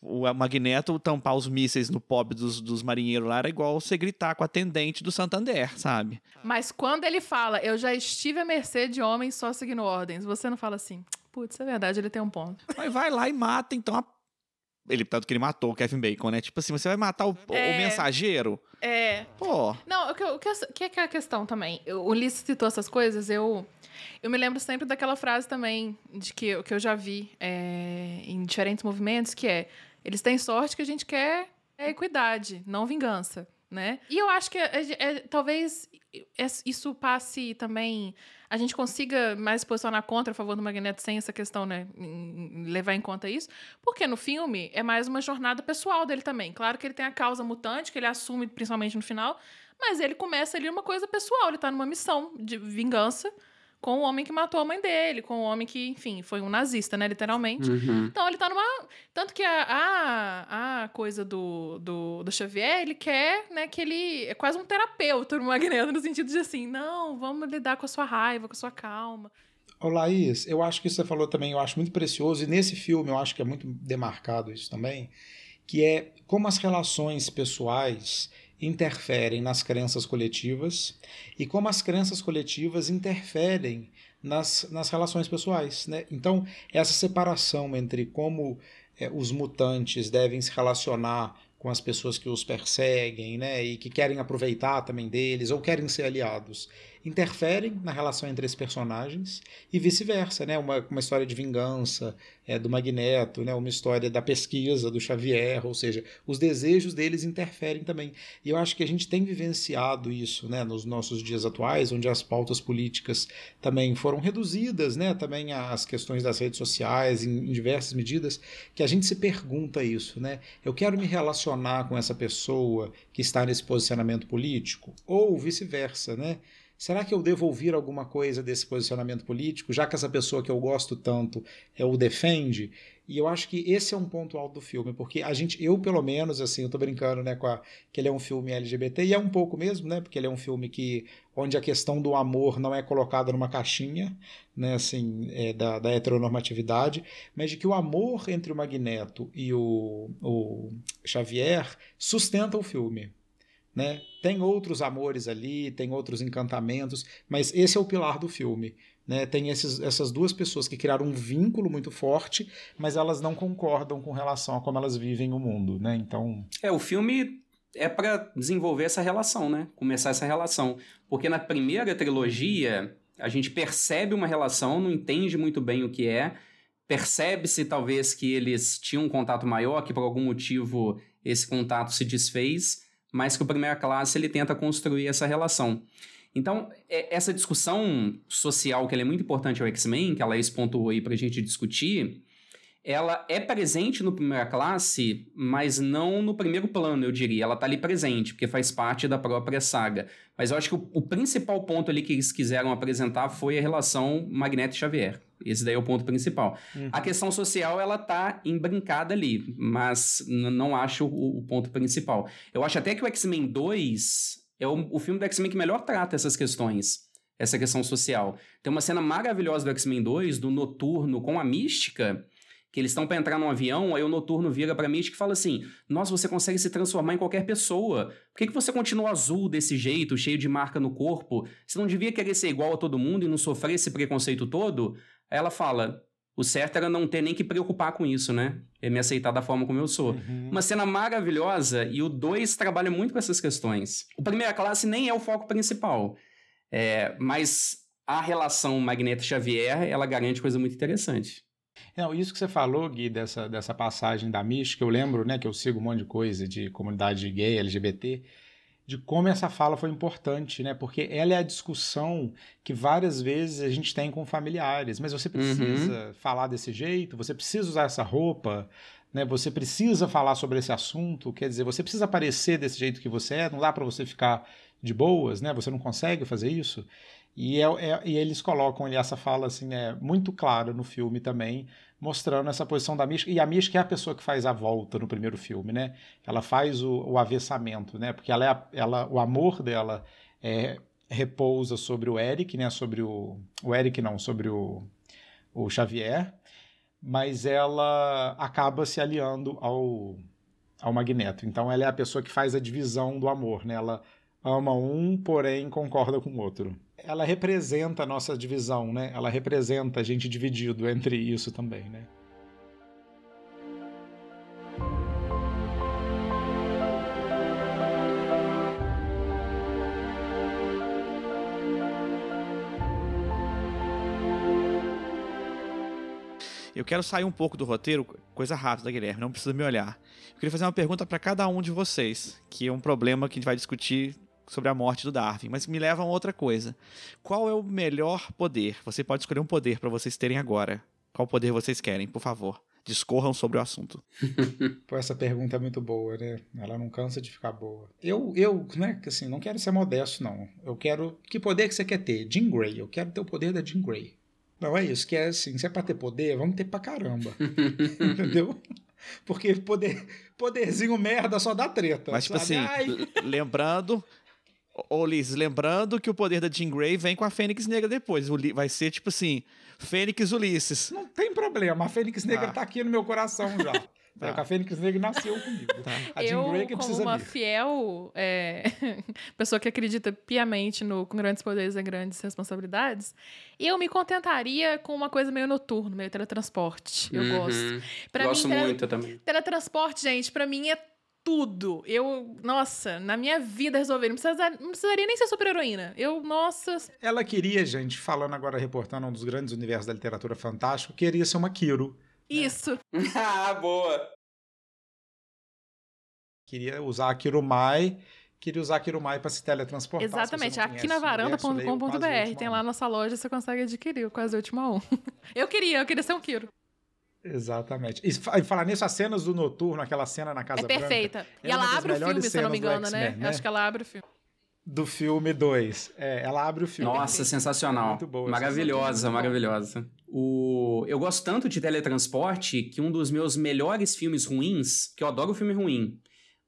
Speaker 2: o Magneto tampar os mísseis no pobre dos, dos marinheiros lá era igual você gritar com a atendente do Santander, sabe?
Speaker 1: Mas quando ele fala, eu já estive à mercê de homens só seguindo ordens, você não fala assim, putz, é verdade, ele tem um ponto.
Speaker 2: Mas vai lá e mata, então. a- Ele, tanto que ele matou o Kevin Bacon, né? Tipo assim, você vai matar o, o
Speaker 1: É.
Speaker 2: mensageiro?
Speaker 1: É.
Speaker 2: Pô.
Speaker 1: Não, o que, o que, o que é que é a questão também? O Ulisses citou essas coisas, eu, eu me lembro sempre daquela frase também, de que, eu- que eu já vi é, em diferentes movimentos, que é, eles têm sorte que a gente quer é equidade, não vingança, né? E eu acho que é- é- talvez es- isso passe também... A gente consiga mais se posicionar contra a favor do Magneto sem essa questão, né? levar em conta isso. Porque no filme é mais uma jornada pessoal dele também. Claro que ele tem a causa mutante, que ele assume principalmente no final, mas ele começa ali uma coisa pessoal. Ele tá numa missão de vingança com o homem que matou a mãe dele, com o homem que, enfim, foi um nazista, né? Literalmente.
Speaker 4: Uhum.
Speaker 1: Então ele tá numa. Tanto que a, a, a coisa do, do, do Xavier, ele quer, né, que ele. É quase um terapeuta no Magneto, no sentido de assim, não, vamos lidar com a sua raiva, com a sua calma.
Speaker 3: Ô Laís, eu acho que você falou também, eu acho muito precioso, e nesse filme eu acho que é muito demarcado isso também, que é como as relações pessoais interferem nas crenças coletivas e como as crenças coletivas interferem nas, nas relações pessoais. Né? Então, essa separação entre como eh, os mutantes devem se relacionar com as pessoas que os perseguem né, e que querem aproveitar também deles ou querem ser aliados interferem na relação entre esses personagens e vice-versa, né? Uma, uma história de vingança é, do Magneto, né? Uma história da pesquisa do Xavier, ou seja, os desejos deles interferem também. E eu acho que a gente tem vivenciado isso, né? Nos nossos dias atuais, onde as pautas políticas também foram reduzidas, né? Também as questões das redes sociais em, em diversas medidas, que a gente se pergunta isso, né? Eu quero me relacionar com essa pessoa que está nesse posicionamento político ou vice-versa, né? Será que eu devo ouvir alguma coisa desse posicionamento político, já que essa pessoa que eu gosto tanto é, o defende? E eu acho que esse é um ponto alto do filme, porque a gente, eu pelo menos, assim, eu tô brincando, né, com a, que ele é um filme LGBT, e é um pouco mesmo, né, porque ele é um filme que, onde a questão do amor não é colocada numa caixinha, né, assim, é, da, da heteronormatividade, mas de que o amor entre o Magneto e o, o Xavier sustenta o filme, né? Tem outros amores ali, tem outros encantamentos, mas esse é o pilar do filme. Né? Tem esses, essas duas pessoas que criaram um vínculo muito forte, mas elas não concordam com relação a como elas vivem o mundo. Né? Então,
Speaker 4: É, o filme é pra desenvolver essa relação, né? Começar essa relação. Porque na primeira trilogia, a gente percebe uma relação, não entende muito bem o que é, percebe-se talvez que eles tinham um contato maior, que por algum motivo esse contato se desfez, mas que o Primeira Classe ele tenta construir essa relação. Então, é- essa discussão social, que é muito importante ao X-Men, que ela pontuou aí pra gente discutir, ela é presente no Primeira Classe, mas não no primeiro plano, eu diria. Ela tá ali presente, porque faz parte da própria saga. Mas eu acho que o, o principal ponto ali que eles quiseram apresentar foi a relação Magneto e Xavier. Esse daí é o ponto principal. A questão social, ela tá embrincada ali, mas não acho o, o ponto principal. Eu acho até que o X-Men 2 é o, o filme do X-Men que melhor trata essas questões. essa questão social. Tem uma cena maravilhosa do X-Men 2, do Noturno com a Mística, que eles estão para entrar num avião, aí o Noturno vira pra Mística e fala assim, nossa, você consegue se transformar em qualquer pessoa. Por que, que você continua azul desse jeito, cheio de marca no corpo? Você não devia querer ser igual a todo mundo e não sofrer esse preconceito todo? Aí ela fala, o certo era não ter nem que preocupar com isso, né? É me aceitar da forma como eu sou.
Speaker 3: Uhum.
Speaker 4: Uma cena maravilhosa e o 2 trabalha muito com essas questões. O Primeira Classe nem é o foco principal, é, mas a relação Magneto-Xavier, ela garante coisa muito interessante.
Speaker 3: Não, isso que você falou, Gui, dessa, dessa passagem da mística, eu lembro, né, que eu sigo um monte de coisa de comunidade gay, LGBT, de como essa fala foi importante, né? Porque ela é a discussão que várias vezes a gente tem com familiares. Mas você precisa uhum. falar desse jeito, você precisa usar essa roupa, né? Você precisa falar sobre esse assunto, quer dizer, você precisa aparecer desse jeito que você é, não dá para você ficar de boas, né? Você não consegue fazer isso. E, é, é, e eles colocam ali essa fala assim, é muito clara no filme também, mostrando essa posição da Mística. E a Mística é a pessoa que faz a volta no primeiro filme, né? Ela faz o, o avessamento, né? Porque ela é a, ela, o amor dela é, repousa sobre o Eric, né? Sobre o, o Eric não, sobre o, o Xavier, mas ela acaba se aliando ao, ao Magneto. Então ela é a pessoa que faz a divisão do amor, né? Ela ama um, porém concorda com o outro ela representa a nossa divisão, né? Ela representa a gente dividido entre isso também, né?
Speaker 2: Eu quero sair um pouco do roteiro, coisa rápida, Guilherme, não precisa me olhar. Eu queria fazer uma pergunta para cada um de vocês, que é um problema que a gente vai discutir sobre a morte do Darwin, mas me leva a outra coisa. Qual é o melhor poder? Você pode escolher um poder para vocês terem agora. Qual poder vocês querem, por favor? Discorram sobre o assunto.
Speaker 3: Pô, essa pergunta é muito boa, né? Ela não cansa de ficar boa. Eu, eu, né, assim, não quero ser modesto, não. Eu quero. Que poder que você quer ter? Jean Grey. Eu quero ter o poder da Jean Grey. Não é isso, que é assim, se é pra ter poder, vamos ter pra caramba. Entendeu? Porque poder, poderzinho merda só dá treta.
Speaker 2: Mas, tipo sabe? assim, lembrando, Ô, Liz, lembrando que o poder da Jean Grey vem com a Fênix Negra depois. Vai ser tipo assim: Fênix Ulisses.
Speaker 3: Não tem problema, a Fênix Negra ah. tá aqui no meu coração já. Tá. A Fênix Negra nasceu comigo. Tá. A
Speaker 1: Jean eu, Grey que como uma vir. fiel é, pessoa que acredita piamente no com grandes poderes e grandes responsabilidades, eu me contentaria com uma coisa meio noturno, meio teletransporte. Eu uhum. gosto.
Speaker 4: Pra gosto mim, muito tele, também.
Speaker 1: Teletransporte, gente, para mim é tudo. Eu, nossa, na minha vida resolver. Não, precisa, não precisaria nem ser super-heroína. Eu, nossa.
Speaker 3: Ela queria, gente, falando agora, reportando um dos grandes universos da literatura fantástica, queria ser uma Kiro.
Speaker 1: Né? Isso.
Speaker 4: ah, boa.
Speaker 3: Queria usar a Kirumai. Queria usar a Kirumai para se teletransportar.
Speaker 1: Exatamente, aqui na varanda.com.br. Tem lá nossa loja, você consegue adquirir o quase última um. eu queria, eu queria ser um Kiro.
Speaker 3: Exatamente. E falar nisso, as cenas do Noturno, aquela cena na Casa
Speaker 1: é perfeita.
Speaker 3: Branca,
Speaker 1: e é ela abre o filme, se eu não me engano, né? né? Acho que ela abre o filme.
Speaker 3: Do filme 2. É, ela abre o filme.
Speaker 4: Nossa, sensacional. Muito boa. Maravilhosa, maravilhosa. O... Eu gosto tanto de teletransporte que um dos meus melhores filmes ruins, que eu adoro filme ruim,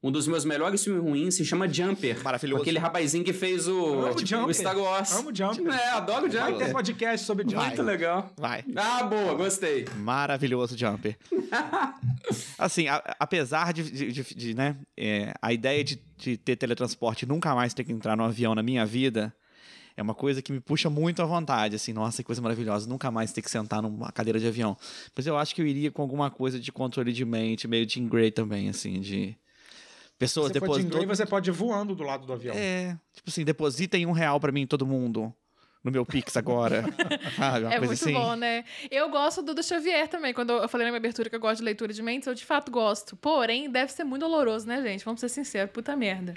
Speaker 4: um dos meus melhores filmes ruins se chama Jumper.
Speaker 2: Maravilhoso.
Speaker 4: Aquele rapazinho que fez o, tipo, o Star Wars.
Speaker 3: Amo Jumper.
Speaker 4: É, adoro Jumper.
Speaker 3: Vai ter podcast sobre Jumper.
Speaker 4: Muito legal.
Speaker 2: Vai.
Speaker 4: Ah, boa, gostei.
Speaker 2: Maravilhoso Jumper. assim, a, apesar de, de, de, de né, é, a ideia de, de ter teletransporte e nunca mais ter que entrar no avião na minha vida é uma coisa que me puxa muito à vontade, assim, nossa, que coisa maravilhosa, nunca mais ter que sentar numa cadeira de avião. Mas eu acho que eu iria com alguma coisa de controle de mente, meio de Grey também, assim, de pessoas
Speaker 3: você depositam. e você pode ir voando do lado do avião.
Speaker 2: É, tipo assim, depositem um real para mim, todo mundo. No meu Pix agora.
Speaker 1: sabe? é muito assim. bom, né? Eu gosto do, do Xavier também. Quando eu falei na minha abertura que eu gosto de leitura de mentes, eu de fato gosto. Porém, deve ser muito doloroso, né, gente? Vamos ser sinceros, puta merda.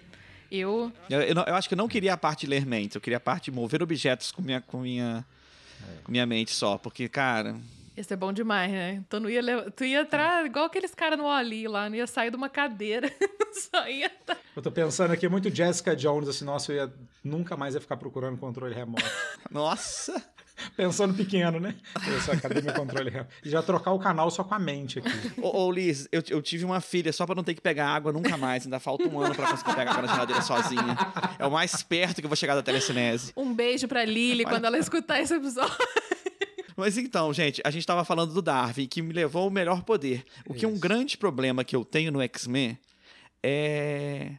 Speaker 1: Eu...
Speaker 2: Eu, eu, eu acho que eu não queria a parte de ler mentes, eu queria a parte de mover objetos com minha, com minha, é. com minha mente só. Porque, cara,
Speaker 1: Ia ser bom demais, né? Então não ia levar... Tu ia entrar igual aqueles caras no Oli lá, não ia sair de uma cadeira. Só ia. Tá...
Speaker 3: Eu tô pensando aqui muito Jessica Jones, assim, nossa, eu ia nunca mais ia ficar procurando controle remoto.
Speaker 2: Nossa!
Speaker 3: Pensando pequeno, né? Essa, cadê meu controle remoto? E já trocar o canal só com a mente aqui.
Speaker 2: Ô, ô Liz, eu, eu tive uma filha só pra não ter que pegar água nunca mais. Ainda falta um ano pra conseguir pegar água na geladeira sozinha. É o mais perto que eu vou chegar da telecinese.
Speaker 1: Um beijo pra Lily quando ela escutar esse episódio.
Speaker 2: Mas então, gente, a gente estava falando do Darwin, que me levou ao melhor poder. O que é um grande problema que eu tenho no X-Men é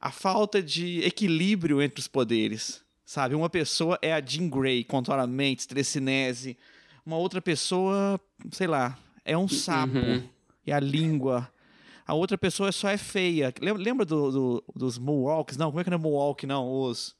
Speaker 2: a falta de equilíbrio entre os poderes. Sabe? Uma pessoa é a Jean Grey, controla a mente, telecinese. Uma outra pessoa, sei lá, é um sapo.
Speaker 4: Uhum.
Speaker 2: E a língua. A outra pessoa só é feia. Lembra, lembra do, do, dos Moonwalks? Não, como é que não é Moonwalk, não? Os,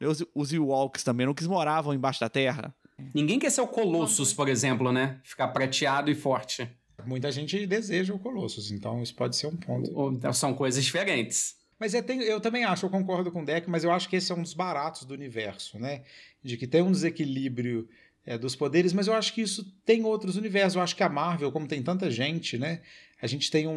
Speaker 2: os, os Ewoks também, não que moravam embaixo da terra.
Speaker 4: Ninguém quer ser o Colossus, por exemplo, né? Ficar prateado e forte.
Speaker 3: Muita gente deseja o Colossus, então isso pode ser um ponto.
Speaker 4: Ou- São coisas diferentes.
Speaker 3: Mas é, tem- eu também acho, eu concordo com o Deck, mas eu acho que esse é um dos baratos do universo, né? De que tem um desequilíbrio é, dos poderes, mas eu acho que isso tem outros universos. Eu acho que a Marvel, como tem tanta gente, né? A gente tem um,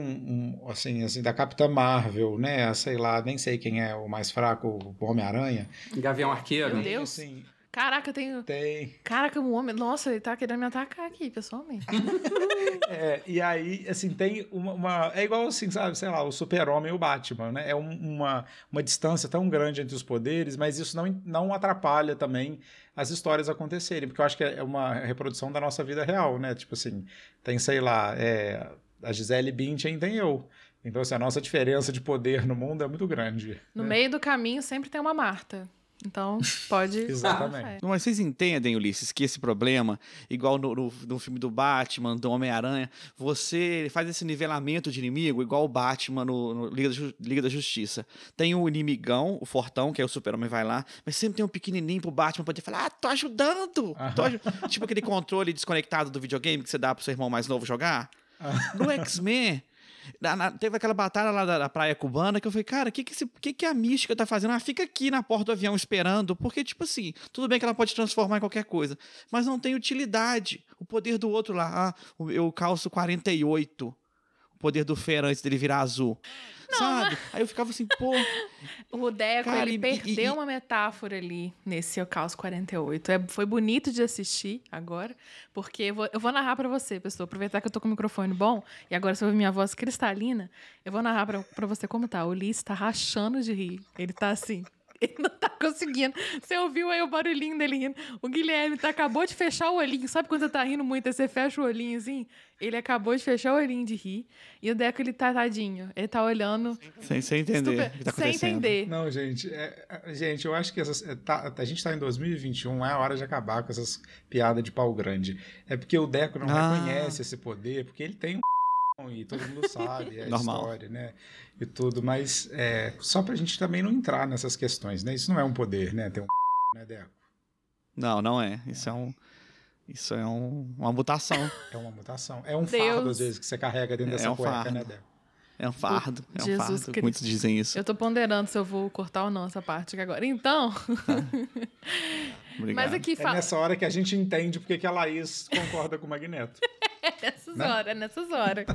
Speaker 3: um, assim, assim, da Capitã Marvel, né? a, Sei lá, nem sei quem é o mais fraco, o Homem-Aranha.
Speaker 4: Gavião Arqueiro.
Speaker 1: Meu Deus.
Speaker 3: Assim,
Speaker 1: Caraca, tem.
Speaker 3: tem.
Speaker 1: Caraca, um homem. Nossa, ele tá querendo me atacar aqui, pessoalmente.
Speaker 3: É, e aí, assim, tem uma, uma- É igual assim, sabe, sei lá, o Super-Homem e o Batman, né? É um- uma, uma distância tão grande entre os poderes, mas isso não, não atrapalha também as histórias acontecerem, porque eu acho que é uma reprodução da nossa vida real, né? Tipo assim, tem, sei lá, é, a Gisele Bündchen tem eu. Então, assim, a nossa diferença de poder no mundo é muito grande.
Speaker 1: No
Speaker 3: né?
Speaker 1: meio do caminho sempre tem uma Marta. Então, pode.
Speaker 3: Exatamente.
Speaker 1: É.
Speaker 2: Mas vocês entendem, Ulisses, que esse problema, igual no, no, no filme do Batman, do Homem-Aranha, você faz esse nivelamento de inimigo, igual o Batman no, no Liga, da Liga da Justiça. Tem o inimigão, o fortão, que é o super-homem, vai lá, mas sempre tem um pequenininho pro Batman poder falar, ah, tô ajudando! Tô aju-" tipo aquele controle desconectado do videogame que você dá pro seu irmão mais novo jogar. No X-Men, na- na- teve aquela batalha lá da, da praia cubana que eu falei, cara, o que que, que que a mística tá fazendo? Ah, fica aqui na porta do avião esperando, porque, tipo assim, tudo bem que ela pode transformar em qualquer coisa, mas não tem utilidade. O poder do outro lá, ah, eu calço 48. O poder do Fer antes dele virar azul. Sabe? Aí eu ficava assim, pô.
Speaker 1: O Deco,
Speaker 2: Cara,
Speaker 1: ele
Speaker 2: e-
Speaker 1: perdeu
Speaker 2: e-
Speaker 1: uma metáfora ali nesse Caos 48. É, foi bonito de assistir agora, porque eu vou, eu vou narrar pra você, pessoa. Aproveitar que eu tô com o microfone bom e agora você ouve minha voz cristalina. Eu vou narrar pra você como tá. O Ulisses tá rachando de rir. Ele tá assim. Ele não tá conseguindo. Você ouviu aí o barulhinho dele rindo. O Guilherme tá, acabou de fechar o olhinho. Sabe quando você tá rindo muito, aí você fecha o olhinho assim? Ele acabou de fechar o olhinho de rir. E o Deco, ele tá tadinho. Ele tá olhando.
Speaker 2: Sem, sem entender
Speaker 1: estupe-
Speaker 2: tá
Speaker 1: sem entender.
Speaker 3: Não, gente, é- é- gente, eu acho que essas, é, tá- a gente tá em 2021, é a hora de acabar com essas piadas de pau grande. É porque o Deco não
Speaker 2: Ah.
Speaker 3: reconhece esse poder, porque ele tem um e todo mundo sabe, é a
Speaker 2: Normal.
Speaker 3: história, né? E tudo, mas é, só pra gente também não entrar nessas questões, né? Isso não é um poder, né? Ter um né, Deco?
Speaker 2: Não, não é. Isso é um. Isso é um- uma mutação.
Speaker 3: É uma mutação. É um
Speaker 1: Deus.
Speaker 3: fardo, às vezes, que você carrega dentro
Speaker 2: É
Speaker 3: dessa
Speaker 2: um
Speaker 3: cueca,
Speaker 2: fardo.
Speaker 3: né, Deco?
Speaker 2: É um fardo. É um
Speaker 1: Jesus
Speaker 2: fardo.
Speaker 1: Cristo.
Speaker 2: Muitos dizem isso.
Speaker 1: Eu tô ponderando se eu vou cortar ou não essa parte aqui agora. Então,
Speaker 2: Obrigado.
Speaker 1: mas aqui
Speaker 3: É
Speaker 1: fala.
Speaker 3: nessa hora que a gente entende porque que a Laís concorda com o Magneto.
Speaker 1: Nessas
Speaker 3: né?
Speaker 1: horas, nessas horas.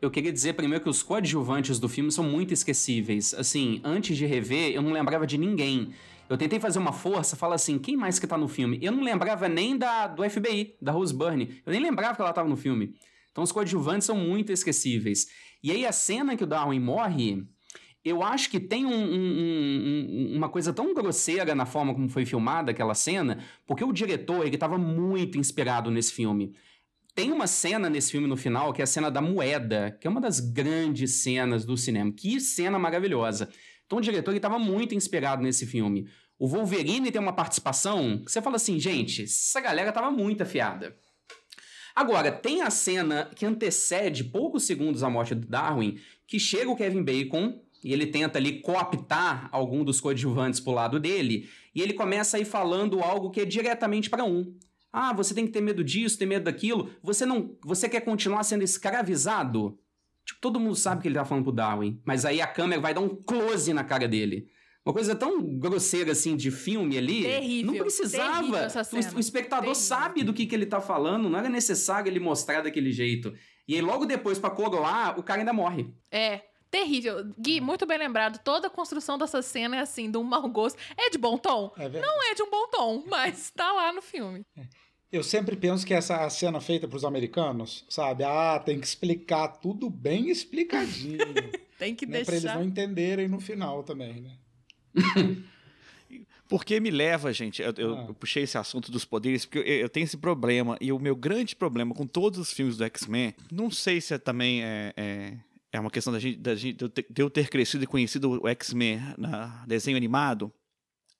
Speaker 4: Eu queria dizer primeiro que os coadjuvantes do filme são muito esquecíveis. Assim, antes de rever, eu não lembrava de ninguém. Eu tentei fazer uma força, fala assim, quem mais que tá no filme? Eu não lembrava nem da do FBI, da Rose Byrne. Eu nem lembrava que ela tava no filme. Então os coadjuvantes são muito esquecíveis. E aí a cena que o Darwin morre, eu acho que tem um- um- um- um- uma coisa tão grosseira na forma como foi filmada aquela cena, porque o diretor, ele tava muito inspirado nesse filme. Tem uma cena nesse filme no final, que é a cena da moeda, que é uma das grandes cenas do cinema. Que cena maravilhosa. Então o diretor estava muito inspirado nesse filme. O Wolverine tem uma participação que você fala assim, gente, essa galera tava muito afiada. Agora, tem a cena que antecede poucos segundos à morte do Darwin, que chega o Kevin Bacon e ele tenta ali cooptar algum dos coadjuvantes pro lado dele, e ele começa aí falando algo que é diretamente para um. Ah, você tem que ter medo disso, ter medo daquilo. Você não, você quer continuar sendo escravizado Tipo, todo mundo sabe que ele tá falando pro Darwin, mas aí a câmera vai dar um close na cara dele. Uma coisa tão grosseira assim de filme ali.
Speaker 1: Terrível,
Speaker 4: não precisava.
Speaker 1: terrível essa
Speaker 4: O-
Speaker 1: cena.
Speaker 4: O, espectador
Speaker 1: Terrível.
Speaker 4: sabe do que, que ele tá falando, não era necessário ele mostrar daquele jeito. E aí, logo depois, pra coroar, o cara ainda morre.
Speaker 1: É. Terrível. Gui, muito bem lembrado. Toda a construção dessa cena é assim, de um mau gosto. É de bom tom?
Speaker 3: É verdade.
Speaker 1: Não é de um bom tom, mas tá lá no filme.
Speaker 3: Eu sempre penso que essa cena feita para os americanos, sabe? Ah, tem que explicar tudo bem explicadinho.
Speaker 1: Tem que
Speaker 3: né? Para eles
Speaker 1: deixar.
Speaker 3: não entenderem no final também, né?
Speaker 2: Porque me leva, gente, eu, eu-
Speaker 3: Ah.
Speaker 2: eu puxei esse assunto dos poderes, porque eu, eu tenho esse problema, e o meu grande problema com todos os filmes do X-Men, não sei se é também é, é, é uma questão da gente, da gente, de eu ter- crescido e conhecido o X-Men na desenho animado,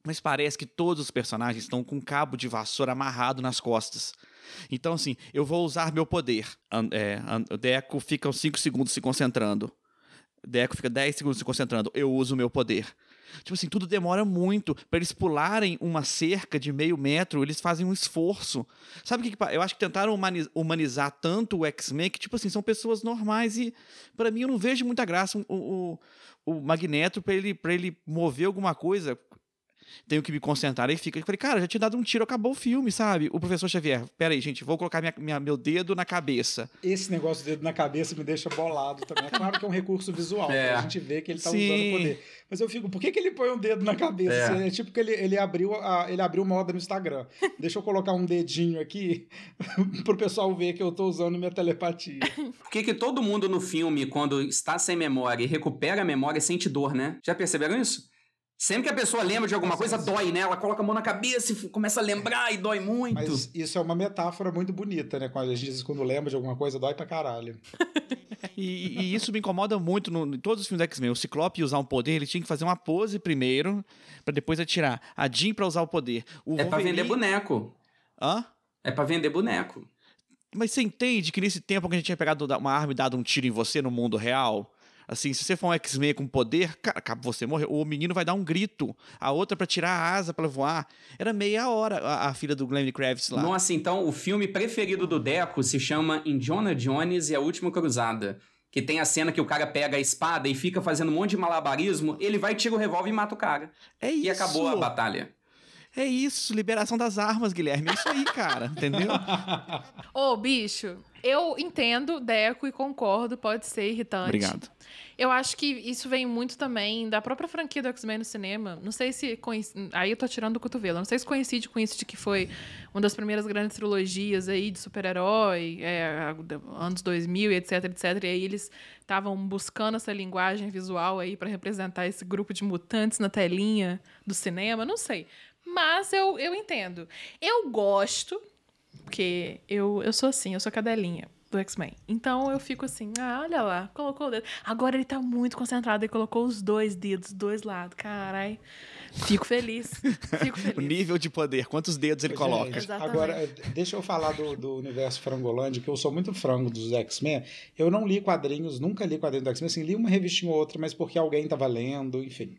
Speaker 2: mas parece que todos os personagens estão com um cabo de vassoura amarrado nas costas. Então, assim, eu vou usar meu poder. An- é, an- o Deco fica uns 5 segundos se concentrando. O Deco fica 10 segundos se concentrando. Eu uso o meu poder. Tipo assim, tudo demora muito. Pra eles pularem uma cerca de meio metro, eles fazem um esforço. Sabe o que, que eu acho que tentaram humani- humanizar tanto o X-Men que, tipo assim, são pessoas normais e, pra mim, eu não vejo muita graça o, o, o Magneto pra ele, ele mover alguma coisa. Tenho que me concentrar e fica. Eu falei, cara, já tinha dado um tiro, acabou o filme, sabe? O professor Xavier, peraí, gente, vou colocar minha, minha- meu dedo na cabeça.
Speaker 3: Esse negócio do dedo na cabeça me deixa bolado também. É claro que é um recurso visual,
Speaker 4: É.
Speaker 3: pra gente ver que ele tá
Speaker 2: Sim.
Speaker 3: usando o poder. Mas eu fico, por que, que ele põe um dedo na cabeça?
Speaker 4: É.
Speaker 3: É, tipo que ele, ele, abriu a, ele abriu moda no Instagram. Deixa eu colocar um dedinho aqui pro pessoal ver que eu tô usando minha telepatia.
Speaker 4: Por que, que todo mundo no filme, quando está sem memória e recupera a memória, sente dor, né? Já perceberam isso? Sempre que a pessoa lembra de alguma coisa, dói, né? Ela coloca a mão na cabeça e começa a lembrar e dói muito.
Speaker 3: Mas isso é uma metáfora muito bonita, né? Quando a gente diz quando lembra de alguma coisa, dói pra caralho.
Speaker 2: E, e isso me incomoda muito no, em todos os filmes do X-Men. O Ciclope usar um poder, ele tinha que fazer uma pose primeiro, pra depois atirar. A Jean pra usar o poder. O
Speaker 4: É pra vender boneco.
Speaker 2: Hã?
Speaker 4: É pra vender boneco.
Speaker 2: Mas você entende que nesse tempo que a gente tinha pegado uma arma e dado um tiro em você no mundo real, assim, se você for um X-Men com poder, cara, acaba você morreu. O menino vai dar um grito, a outra pra tirar a asa pra voar. Era meia hora a, a filha do Glenn Kravitz lá.
Speaker 4: Nossa, então o filme preferido do Deco se chama Indiana Jones e a Última Cruzada. Que tem a cena que o cara pega a espada e fica fazendo um monte de malabarismo, ele vai, tira o revólver e mata o cara.
Speaker 2: É isso.
Speaker 4: E acabou a batalha.
Speaker 2: É isso, liberação das armas, Guilherme. É isso aí, cara. Entendeu?
Speaker 1: Ô, bicho, eu entendo Deco e concordo, pode ser irritante.
Speaker 2: Obrigado.
Speaker 1: Eu acho que isso vem muito também da própria franquia do X-Men no cinema. Não sei se. coinc- Aí eu tô tirando do cotovelo. Não sei se coincide com isso de que foi uma das primeiras grandes trilogias aí de super-herói, é, anos 2000 e etc, etc. E aí eles estavam buscando essa linguagem visual aí pra representar esse grupo de mutantes na telinha do cinema. Não sei. Mas eu, eu entendo. Eu gosto, porque eu, eu sou assim, eu sou cadelinha do X-Men. Então eu fico assim, ah, olha lá, colocou o dedo. Agora ele tá muito concentrado e colocou os dois dedos, dois lados. Carai. Fico feliz. Fico
Speaker 2: O
Speaker 1: feliz.
Speaker 2: nível de poder, quantos dedos ele
Speaker 3: Ô,
Speaker 2: coloca.
Speaker 1: Exatamente.
Speaker 3: Agora, deixa eu falar do, do universo frangolândia, que eu sou muito frango dos X-Men. Eu não li quadrinhos, nunca li quadrinhos do X-Men. Assim, li uma revistinha ou outra, mas porque alguém tava lendo, enfim.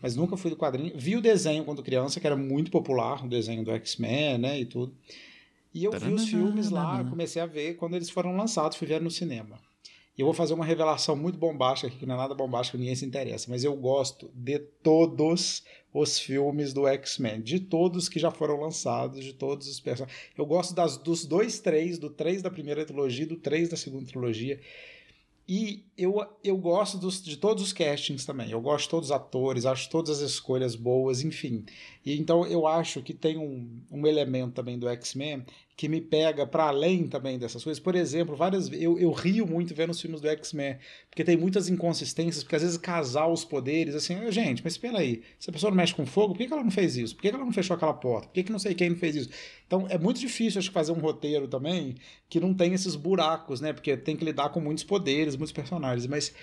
Speaker 3: Mas nunca fui do quadrinho. Vi o desenho quando criança, que era muito popular, o desenho do X-Men, né, e tudo. E eu vi os filmes lá, comecei a ver quando eles foram lançados, fui ver no cinema. E eu vou fazer uma revelação muito bombástica que não é nada bombástica, ninguém se interessa, mas eu gosto de todos os filmes do X-Men, de todos que já foram lançados, de todos os personagens. Eu gosto das, dos dois três, do três da primeira trilogia e do três da segunda trilogia. E eu, eu gosto dos, de todos os castings também. Eu gosto de todos os atores, acho todas as escolhas boas, enfim. E então eu acho que tem um, um elemento também do X-Men que me pega para além também dessas coisas. Por exemplo, várias eu, eu rio muito vendo os filmes do X-Men, porque tem muitas inconsistências, porque às vezes casar os poderes, assim, "Ah, gente, mas espera aí, se a pessoa não mexe com fogo, por que ela não fez isso? Por que ela não fechou aquela porta? Por que, que não sei quem não fez isso? Então é muito difícil, acho fazer um roteiro também que não tem esses buracos, né? Porque tem que lidar com muitos poderes, muitos personagens. Mas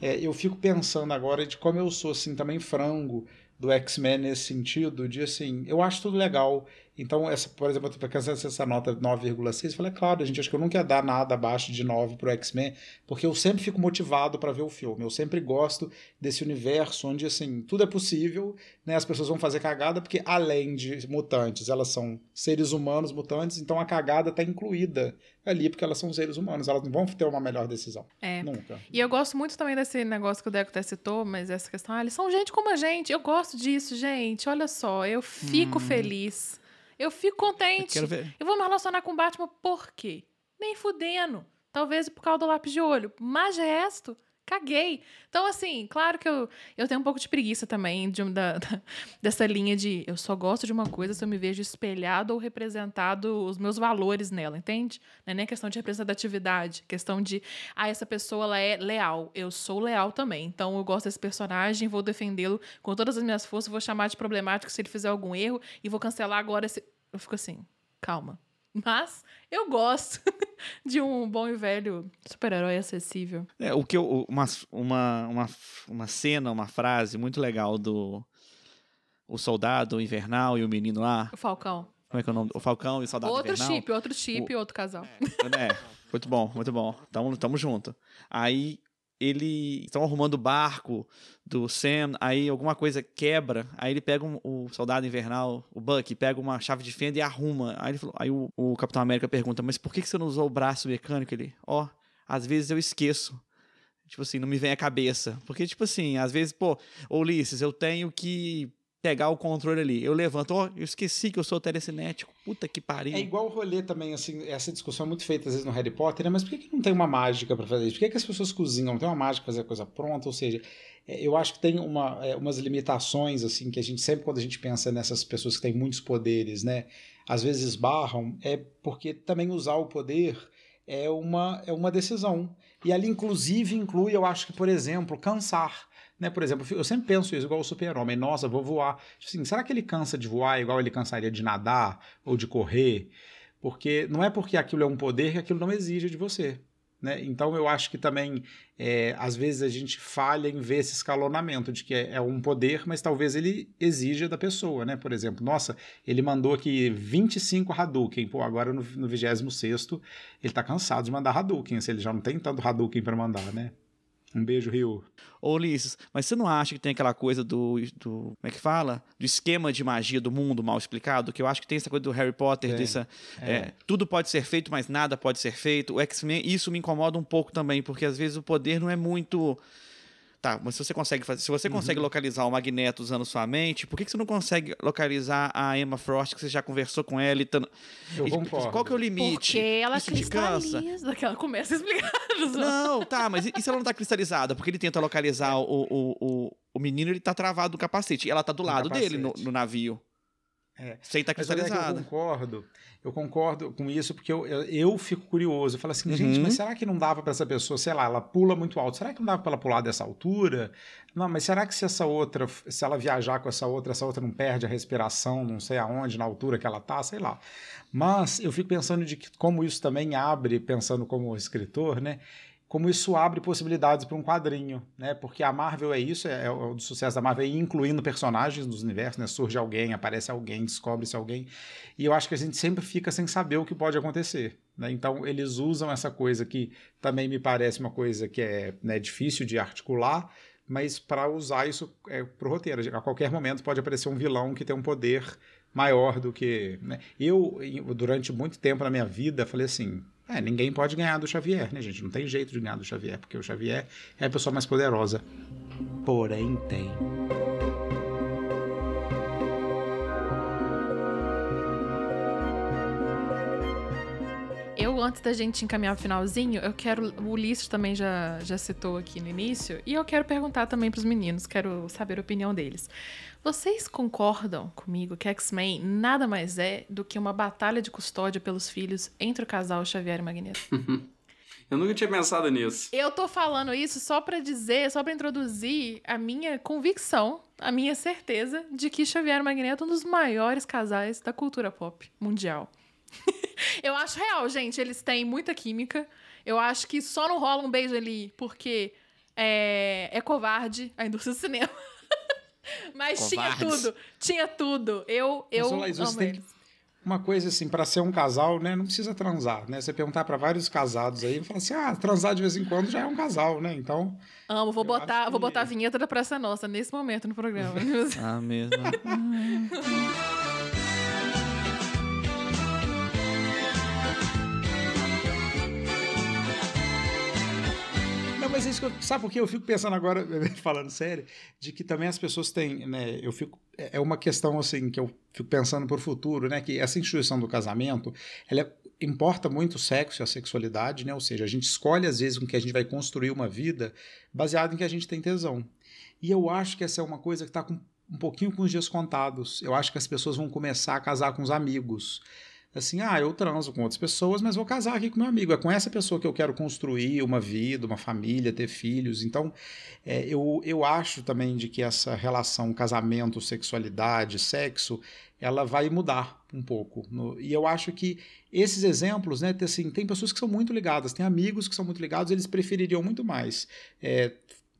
Speaker 3: é, eu fico pensando agora de como eu sou, assim, também frango do X-Men nesse sentido, de assim, eu acho tudo legal. Então, essa, por exemplo, eu tô essa nota 9,6, eu falei, é claro, gente, acho que eu nunca ia dar nada abaixo de 9 pro X-Men, porque eu sempre fico motivado para ver o filme. Eu sempre gosto desse universo onde, assim, tudo é possível, né? As pessoas vão fazer cagada, porque além de mutantes, elas são seres humanos mutantes, então a cagada tá incluída ali, porque elas são seres humanos, elas não vão ter uma melhor decisão.
Speaker 1: É.
Speaker 3: Nunca.
Speaker 1: E eu gosto muito também desse negócio que o Deco até citou, mas essa questão, ah, eles são gente como a gente. Eu gosto disso, gente. Olha só, eu fico
Speaker 2: Hum.
Speaker 1: feliz. Eu fico contente.
Speaker 2: Eu quero ver.
Speaker 1: Eu vou me relacionar com o Batman por quê? Nem fudendo. Talvez por causa do lápis de olho. Mas resto, caguei. Então, assim, claro que eu, eu tenho um pouco de preguiça também de, da, da- dessa linha de eu só gosto de uma coisa se eu me vejo espelhado ou representado os meus valores nela, entende? Não é nem questão de representatividade, questão de, ah, essa pessoa ela é leal. Eu sou leal também. Então, eu gosto desse personagem, vou defendê-lo com todas as minhas forças, vou chamar de problemático se ele fizer algum erro e vou cancelar agora esse. Eu fico assim, calma. Mas eu gosto de um bom e velho super-herói acessível.
Speaker 2: É, o que eu, uma, uma, uma, uma cena, uma frase muito legal do o soldado invernal e o menino lá.
Speaker 1: O Falcão.
Speaker 2: Como é que é o nome? O Falcão e o soldado
Speaker 1: outro
Speaker 2: invernal.
Speaker 1: chip, outro chip, outro casal.
Speaker 2: É, muito bom, muito bom. Tamo, tamo junto. Aí ele estão arrumando o barco do Sam, aí alguma coisa quebra, aí ele pega um- o soldado invernal, o Bucky, pega uma chave de fenda e arruma. Aí, falou- aí o, o Capitão América pergunta, mas por que que você não usou o braço mecânico? Ele, ó, às vezes eu esqueço. Tipo assim, não me vem à cabeça. Porque, tipo assim, às vezes, pô, Ulisses, eu tenho que pegar o controle ali. Eu levanto, ó, eu esqueci que eu sou telecinético. Puta que pariu.
Speaker 3: É igual o rolê também, assim, essa discussão é muito feita às vezes no Harry Potter, né? Mas por que, que não tem uma mágica pra fazer isso? Por que, que as pessoas cozinham? Tem uma mágica pra fazer a coisa pronta? Ou seja, é, eu acho que tem uma, é, umas limitações, assim, que a gente sempre, quando a gente pensa nessas pessoas que têm muitos poderes, né? Às vezes esbarram, é porque também usar o poder é uma, é uma decisão. E ali, inclusive, inclui, eu acho que, por exemplo, cansar. Né? Por exemplo, eu sempre penso isso, igual o super-homem. Nossa, vou voar. Tipo Assim, será que ele cansa de voar igual ele cansaria de nadar ou de correr? Porque não é porque aquilo é um poder que aquilo não exige de você. Né? Então eu acho que também, é, às vezes, a gente falha em ver esse escalonamento de que é, é um poder, mas talvez ele exija da pessoa. Né? Por exemplo, nossa, ele mandou aqui 25 Hadouken. Pô, agora no, no 26 ele tá cansado de mandar Hadouken, se ele já não tem tanto Hadouken para mandar, né? Um beijo, Rio.
Speaker 2: Ô Ulisses, mas você não acha que tem aquela coisa do, do. Como é que fala? Do esquema de magia do mundo mal explicado? Que eu acho que tem essa coisa do Harry Potter,
Speaker 3: Tem,
Speaker 2: dessa.
Speaker 3: é.
Speaker 2: é, tudo pode ser feito, mas nada pode ser feito. O X-Men, isso me incomoda um pouco também, porque às vezes o poder não é muito. Tá, mas se você consegue fazer. Se você consegue
Speaker 3: Uhum.
Speaker 2: localizar o Magneto usando sua mente, por que, que você não consegue localizar a Emma Frost, que você já conversou com ela e. Tá...
Speaker 3: Eu
Speaker 2: e-
Speaker 3: concordo.
Speaker 2: Qual que é o limite?
Speaker 1: Porque ela
Speaker 2: Isso te cansa?
Speaker 1: cristaliza. Que ela começa a explicar.
Speaker 2: Não, tá, mas e se ela não tá cristalizada? Porque ele tenta localizar o, o, o, o menino, ele tá travado no capacete. E ela tá do
Speaker 3: No
Speaker 2: lado dele no,
Speaker 3: capacete.
Speaker 2: no navio.
Speaker 3: É.
Speaker 2: Sem tá
Speaker 3: Mas olha que eu
Speaker 2: cristalizada.
Speaker 3: concordo. Eu concordo com isso porque eu, eu, eu fico curioso. Eu falo assim,
Speaker 2: Uhum.
Speaker 3: gente, mas será que não dava para essa pessoa, sei lá, ela pula muito alto? Será que não dava para ela pular dessa altura? Não, mas será que se essa outra, se ela viajar com essa outra, essa outra não perde a respiração, não sei aonde, na altura que ela tá, sei lá. Mas eu fico pensando de que como isso também abre, pensando como escritor, né? Como isso abre possibilidades para um quadrinho, né? Porque a Marvel é isso, é, é o sucesso da Marvel, é incluindo personagens dos universos, né? Surge alguém, aparece alguém, descobre-se alguém. E eu acho que a gente sempre fica sem saber o que pode acontecer. Né? Então, eles usam essa coisa que também me parece uma coisa que é né, difícil de articular, mas para usar isso é, para o roteiro. A qualquer momento pode aparecer um vilão que tem um poder maior do que. Né? Eu, durante muito tempo na minha vida, falei assim. É, ninguém pode ganhar do Xavier, né, gente? Não tem jeito de ganhar do Xavier, porque o Xavier é a pessoa mais poderosa. Porém, tem.
Speaker 1: Antes da gente encaminhar o finalzinho, eu quero. O Ulisses também já, já citou aqui no início, e eu quero perguntar também pros meninos, quero saber a opinião deles. Vocês concordam comigo que X-Men nada mais é do que uma batalha de custódia pelos filhos entre o casal Xavier e Magneto?
Speaker 4: Eu nunca tinha pensado nisso.
Speaker 1: Eu tô falando isso só pra dizer, só pra introduzir a minha convicção, a minha certeza de que Xavier e Magneto é um dos maiores casais da cultura pop mundial. eu acho real, gente. Eles têm muita química. Eu acho que só não rola um beijo ali porque é, é covarde a indústria do cinema. Mas tinha
Speaker 2: Covardes.
Speaker 1: tudo. Tinha tudo. Eu, eu
Speaker 3: Mas, Laís, tem-
Speaker 1: eles.
Speaker 3: uma coisa assim, para ser um casal, né, não precisa transar, né? Você perguntar para vários casados aí, fala assim: "Ah, transar de vez em quando já é um casal, né?" Então,
Speaker 1: Amo, vou botar, vou
Speaker 3: que-
Speaker 1: botar a vinheta da Praça Nossa nesse momento no programa.
Speaker 2: Ah, mesmo.
Speaker 3: Mas é isso que eu, sabe por quê? Eu fico pensando agora, falando sério, de que também as pessoas têm, né? Eu fico é uma questão assim que eu fico pensando para o futuro, né? Que essa instituição do casamento, ela é- importa muito o sexo e a sexualidade, né? Ou seja, a gente escolhe às vezes com que a gente vai construir uma vida baseado em que a gente tem tesão. E eu acho que essa é uma coisa que está um pouquinho com os dias contados. Eu acho que as pessoas vão começar a casar com os amigos. Assim, ah, eu transo com outras pessoas, mas vou casar aqui com meu amigo. É com essa pessoa que eu quero construir uma vida, uma família, ter filhos. Então, é, eu, eu acho também de que essa relação casamento, sexualidade, sexo, ela vai mudar um pouco. No- e eu acho que esses exemplos, né, assim, tem pessoas que são muito ligadas, tem amigos que são muito ligados, eles prefeririam muito mais é,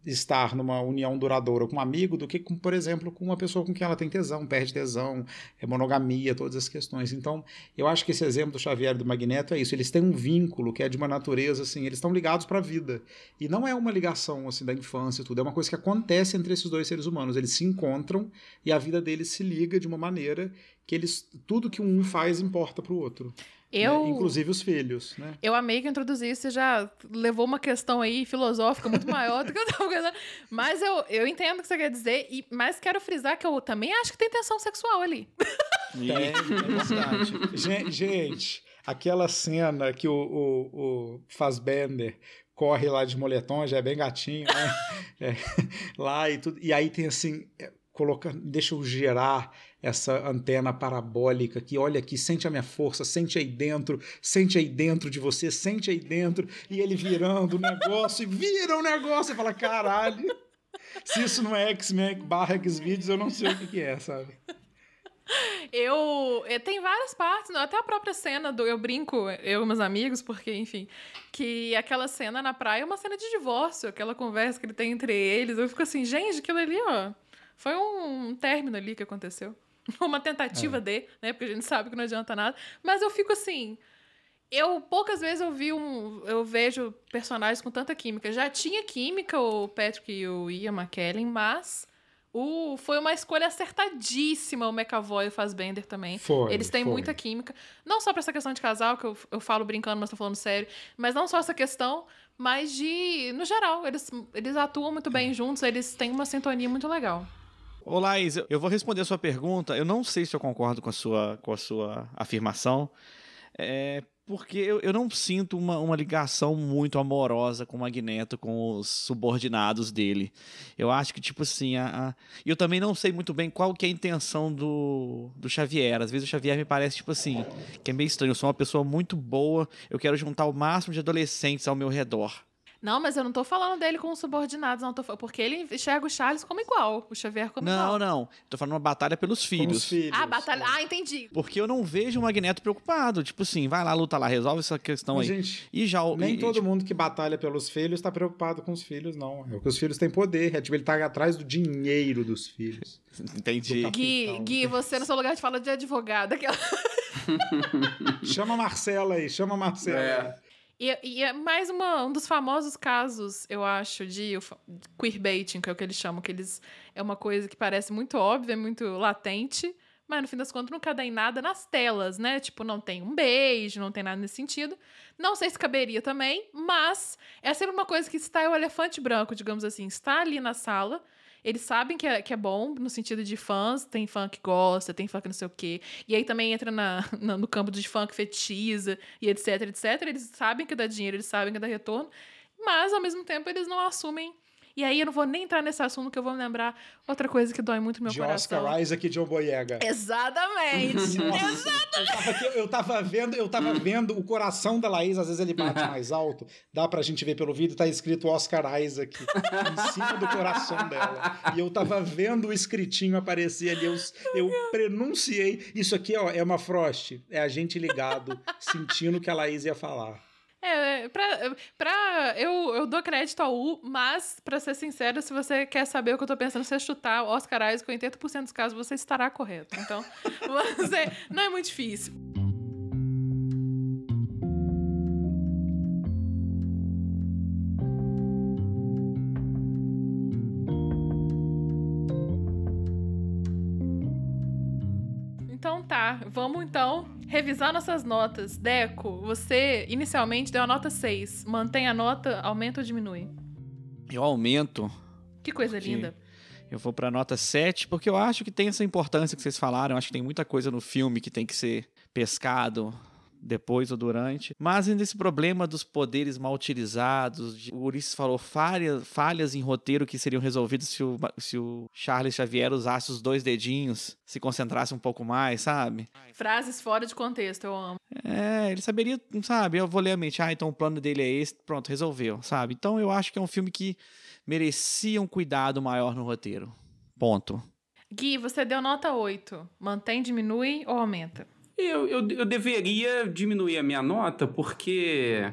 Speaker 3: estar numa união duradoura com um amigo do que, com, por exemplo, com uma pessoa com quem ela tem tesão, perde tesão, é monogamia, todas as questões. Então, eu acho que esse exemplo do Xavier e do Magneto é isso. Eles têm um vínculo que é de uma natureza assim, eles estão ligados para a vida. E não é uma ligação assim da infância e tudo, é uma coisa que acontece entre esses dois seres humanos. Eles se encontram e a vida deles se liga de uma maneira que eles tudo que um faz importa para o outro.
Speaker 1: Eu,
Speaker 3: né? inclusive os filhos, né?
Speaker 1: eu amei que introduzir você já levou uma questão aí filosófica muito maior do que eu tava pensando. Mas eu, eu entendo o que você quer dizer, e, mas quero frisar que eu também acho que tem tensão sexual ali.
Speaker 2: E é verdade.
Speaker 3: Gen- Gente, aquela cena que o, o, o Fassbender corre lá de moletom, já é bem gatinho, né? É, lá e tudo. E aí tem assim, é, coloca, deixa eu gerar essa antena parabólica que olha aqui, sente a minha força, sente aí dentro, sente aí dentro de você, sente aí dentro, e ele virando o negócio, e vira o negócio, e fala, caralho, se isso não é X-Men barra X-Videos, eu não sei o que, que é, sabe?
Speaker 1: Eu. eh, Tem várias partes, até a própria cena do Eu Brinco, eu e meus amigos, porque, enfim. Que aquela cena na praia é uma cena de divórcio, aquela conversa que ele tem entre eles. Eu fico assim, gente, aquilo ali, ó. Foi um término ali que aconteceu. Uma tentativa de, né? Porque a gente sabe que não adianta nada. Mas eu fico assim. Eu poucas vezes eu vi um. Eu vejo personagens com tanta química. Já tinha química, o Patrick e o Ian McKellen, mas. O, foi uma escolha acertadíssima o McAvoy e o Fassbender também.
Speaker 3: Foi,
Speaker 1: Eles têm
Speaker 3: foi.
Speaker 1: muita química. Não só pra essa questão de casal, que eu, eu falo brincando, mas tô falando sério. Mas não só essa questão, mas de. No geral, eles, eles atuam muito bem juntos, eles têm uma sintonia muito legal.
Speaker 2: Ô, Laís, eu- vou responder a sua pergunta. Eu não sei se eu concordo com a sua, com a sua afirmação. É, porque eu, eu não sinto uma, uma ligação muito amorosa com o Magneto, com os subordinados dele. Eu acho que, tipo assim, a, a- eu também não sei muito bem qual que é a intenção do, do Xavier. Às vezes o Xavier me parece, tipo assim, que é meio estranho. Eu sou uma pessoa muito boa, eu quero juntar o máximo de adolescentes ao meu redor.
Speaker 1: Não, mas eu não tô falando dele como subordinados, não. Tô, porque ele enxerga o Charles como igual, o Xavier como
Speaker 2: Não,
Speaker 1: igual.
Speaker 2: não. Tô falando uma batalha pelos
Speaker 3: Com
Speaker 2: filhos.
Speaker 3: os filhos.
Speaker 1: Ah, batalha. Ah, entendi.
Speaker 2: Porque eu não vejo o Magneto preocupado. Tipo assim, vai lá, luta lá, resolve essa questão
Speaker 3: Mas,
Speaker 2: aí.
Speaker 3: gente,
Speaker 2: E já o-
Speaker 3: nem
Speaker 2: e-
Speaker 3: todo
Speaker 2: tipo,
Speaker 3: mundo que batalha pelos filhos está preocupado com os filhos, não. É porque os filhos têm poder. É tipo, ele tá atrás do dinheiro dos filhos.
Speaker 2: Entendi.
Speaker 3: do
Speaker 1: Gui. Gui, você no seu lugar de fala de advogado. Aquela...
Speaker 3: Chama a Marcela aí, chama a Marcela.
Speaker 4: É.
Speaker 1: E, e é mais uma, um dos famosos casos, eu acho, de queerbaiting, que é o que eles chamam, que eles é uma coisa que parece muito óbvia, muito latente, mas no fim das contas nunca dá em nada nas telas, né? Tipo, não tem um beijo, não tem nada nesse sentido. Não sei se caberia também, mas é sempre uma coisa que está o elefante branco, digamos assim, está ali na sala. Eles sabem que é, que é bom, no sentido de fãs, tem fã que gosta, tem fã que não sei o quê. E aí também entra na, na- no campo de fã que fetiza e etc, etc. Eles sabem que dá dinheiro, eles sabem que dá retorno, mas ao mesmo tempo eles não assumem. E aí eu não vou nem entrar nesse assunto, que eu vou me lembrar outra coisa que dói muito no meu
Speaker 3: de
Speaker 1: coração.
Speaker 3: Oscar Isaac e John Boyega.
Speaker 1: Exatamente!
Speaker 3: Nossa, eu, tava aqui- eu tava vendo, eu tava vendo o coração da Laís, às vezes ele bate mais alto, dá pra gente ver pelo vídeo, tá escrito Oscar Isaac em cima do coração dela. E eu tava vendo o escritinho aparecer ali, eu, eu pronunciei. Isso aqui, ó, é uma Frost, é a gente ligado, sentindo o que a Laís ia falar.
Speaker 1: É, né? Pra, pra, eu, eu dou crédito ao U, mas, pra ser sincero, se você quer saber o que eu tô pensando, você chutar Oscar Isaac, 80% dos casos você estará correto. Então, você, não é muito difícil. Então tá, vamos então revisar nossas notas. Deco, você inicialmente deu a nota 6. Mantém a nota, aumenta ou diminui?
Speaker 2: Eu aumento.
Speaker 1: Que coisa linda.
Speaker 2: Eu vou pra nota 7, porque eu acho que tem essa importância que vocês falaram. Eu acho que tem muita coisa no filme que tem que ser pescado depois ou durante. Mas ainda esse problema dos poderes mal utilizados, de- o Ulisses falou falhas, falhas em roteiro que seriam resolvidas se o, se o Charles Xavier usasse os dois dedinhos, se concentrasse um pouco mais, sabe?
Speaker 1: Frases fora de contexto, eu amo.
Speaker 2: É, ele saberia, sabe? Eu vou ler a mente, ah, então o plano dele é esse, pronto, resolveu, sabe? Então eu acho que é um filme que merecia um cuidado maior no roteiro. Ponto.
Speaker 1: Gui, você deu nota 8. Mantém, diminui ou aumenta?
Speaker 4: Eu, eu, eu deveria diminuir a minha nota porque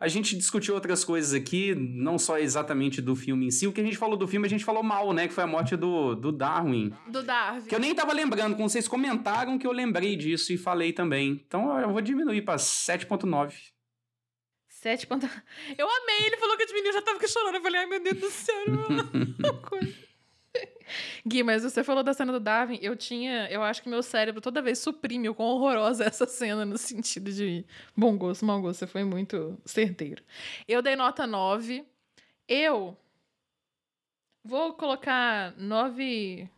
Speaker 4: a gente discutiu outras coisas aqui, não só exatamente do filme em si. O que a gente falou do filme, a gente falou mal, né? Que foi a morte do, do Darwin.
Speaker 1: Do Darwin.
Speaker 4: Que eu nem tava lembrando, quando vocês comentaram que eu lembrei disso e falei também. Então eu vou diminuir pra 7.9.
Speaker 1: 7 ponto... Eu amei, ele falou que diminuiu, eu já tava chorando. Eu falei, ai meu Deus do céu. uma coisa. Gui, mas você falou da cena do Darwin, eu tinha, eu acho que meu cérebro toda vez suprime o quão horrorosa é essa cena no sentido de bom gosto, mau gosto, você foi muito certeiro. Eu dei nota 9. Eu vou colocar 9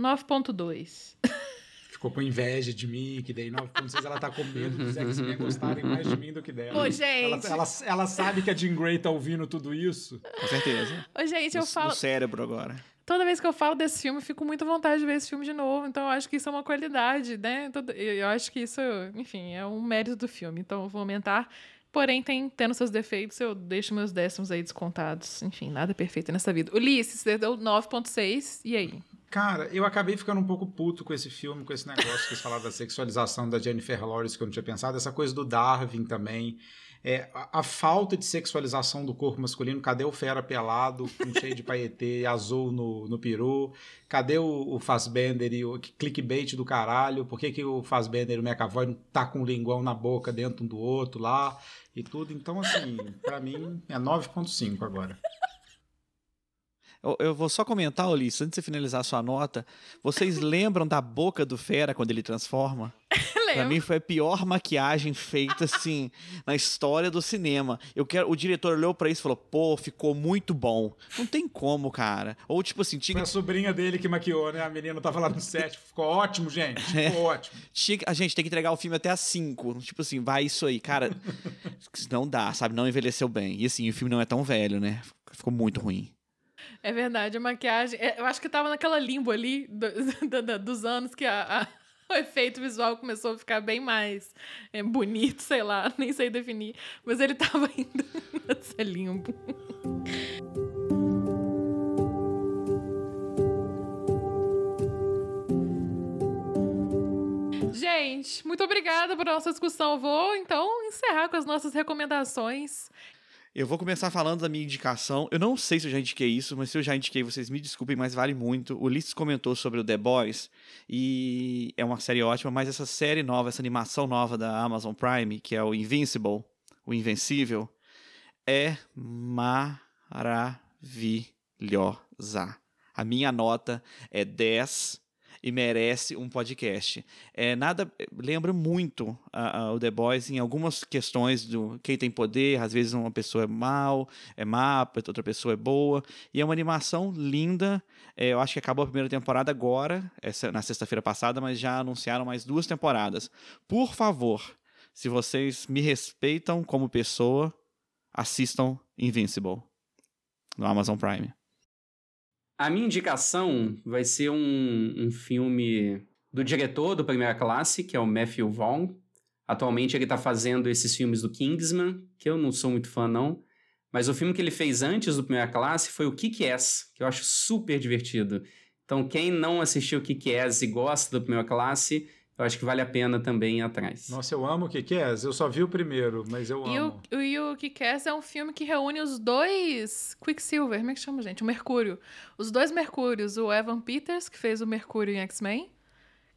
Speaker 1: 9.2.
Speaker 3: Ficou com inveja de mim, que dei 9.6. Ela tá com medo dos X-Men gostarem mais de mim do que dela.
Speaker 1: Ô,
Speaker 3: Ela,
Speaker 1: gente.
Speaker 3: ela, ela sabe que a Jean Grey tá ouvindo tudo isso.
Speaker 2: Com certeza.
Speaker 1: Ô, gente, eu
Speaker 2: no,
Speaker 1: falo,
Speaker 2: no cérebro agora.
Speaker 1: Toda vez que eu falo desse filme, fico com muita vontade de ver esse filme de novo. Então, eu acho que isso é uma qualidade, né? Todo- Eu acho que isso, enfim, é um mérito do filme. Então, eu vou aumentar. Porém, tem, tendo seus defeitos, eu deixo meus décimos aí descontados. Enfim, nada perfeito nessa vida. Ulisses, você deu 9.6. E aí?
Speaker 3: Cara, eu acabei ficando um pouco puto com esse filme, com esse negócio que eles falaram da sexualização da Jennifer Lawrence, que eu não tinha pensado, essa coisa do Darwin também. É, a, a falta de sexualização do corpo masculino, cadê o fera pelado, com cheio de paetê, azul no, no peru? Cadê o, o Fassbender e o clickbait do caralho? Por que, que o Fassbender e o McAvoy não tá com o linguão na boca dentro um do outro lá e tudo? Então, assim, pra mim é 9.5 agora.
Speaker 2: Eu, eu vou só comentar, Ulisses, antes de você finalizar a sua nota. Vocês lembram da boca do Fera quando ele transforma? Pra
Speaker 1: Lembro.
Speaker 2: mim foi a pior maquiagem feita, assim, na história do cinema. Eu quero, o diretor olhou pra isso e falou, pô, ficou muito bom. Não tem como, cara. Ou tipo assim,
Speaker 3: Foi
Speaker 2: tinha,
Speaker 3: a sobrinha dele que maquiou, né? A menina tava lá no set. Ficou ótimo, gente. Ficou ótimo.
Speaker 2: tinha a gente tem que entregar o filme até às 5. Tipo assim, vai isso aí. Cara, não dá, sabe? Não envelheceu bem. E assim, o filme não é tão velho, né? Ficou muito ruim.
Speaker 1: É verdade, a maquiagem. é, Eu acho que tava naquela limbo ali do- do- do- dos anos que a- a- o efeito visual começou a ficar bem mais é, bonito, sei lá, nem sei definir. Mas ele tava indo nessa limbo. Gente, muito obrigada por nossa discussão. Vou então encerrar com as nossas recomendações.
Speaker 2: Eu vou começar falando da minha indicação. Eu não sei se eu já indiquei isso, mas se eu já indiquei, vocês me desculpem, mas vale muito. O Ulisses comentou sobre o The Boys e é uma série ótima, mas essa série nova, essa animação nova da Amazon Prime, que é o Invincible, o Invencível, é maravilhosa. A minha nota é 10 e merece um podcast. É nada lembra muito o The Boys em algumas questões do quem tem poder, às vezes uma pessoa é mal, é má, outra pessoa é boa, e é uma animação linda. É, eu acho que acabou a primeira temporada agora, essa, na sexta-feira passada, mas já anunciaram mais duas temporadas. Por favor, se vocês me respeitam como pessoa, assistam Invincible no Amazon Prime.
Speaker 4: A minha indicação vai ser um, um filme do diretor do Primeira Classe, que é o Matthew Vaughn. Atualmente ele tá fazendo esses filmes do Kingsman, que eu não sou muito fã não, mas o filme que ele fez antes do Primeira Classe foi o Kick-Ass, que eu acho super divertido. Então quem não assistiu Kick-Ass e gosta do Primeira Classe, Eu acho que vale a pena também ir atrás.
Speaker 3: Nossa, eu amo o que é. Eu só vi o primeiro, mas eu
Speaker 1: E o,
Speaker 3: amo.
Speaker 1: o, e o Kick-Ass é um filme que reúne os dois Quicksilver, como é que chama, gente? O Mercúrio. Os dois Mercúrios, o Evan Peters, que fez o Mercúrio em X-Men.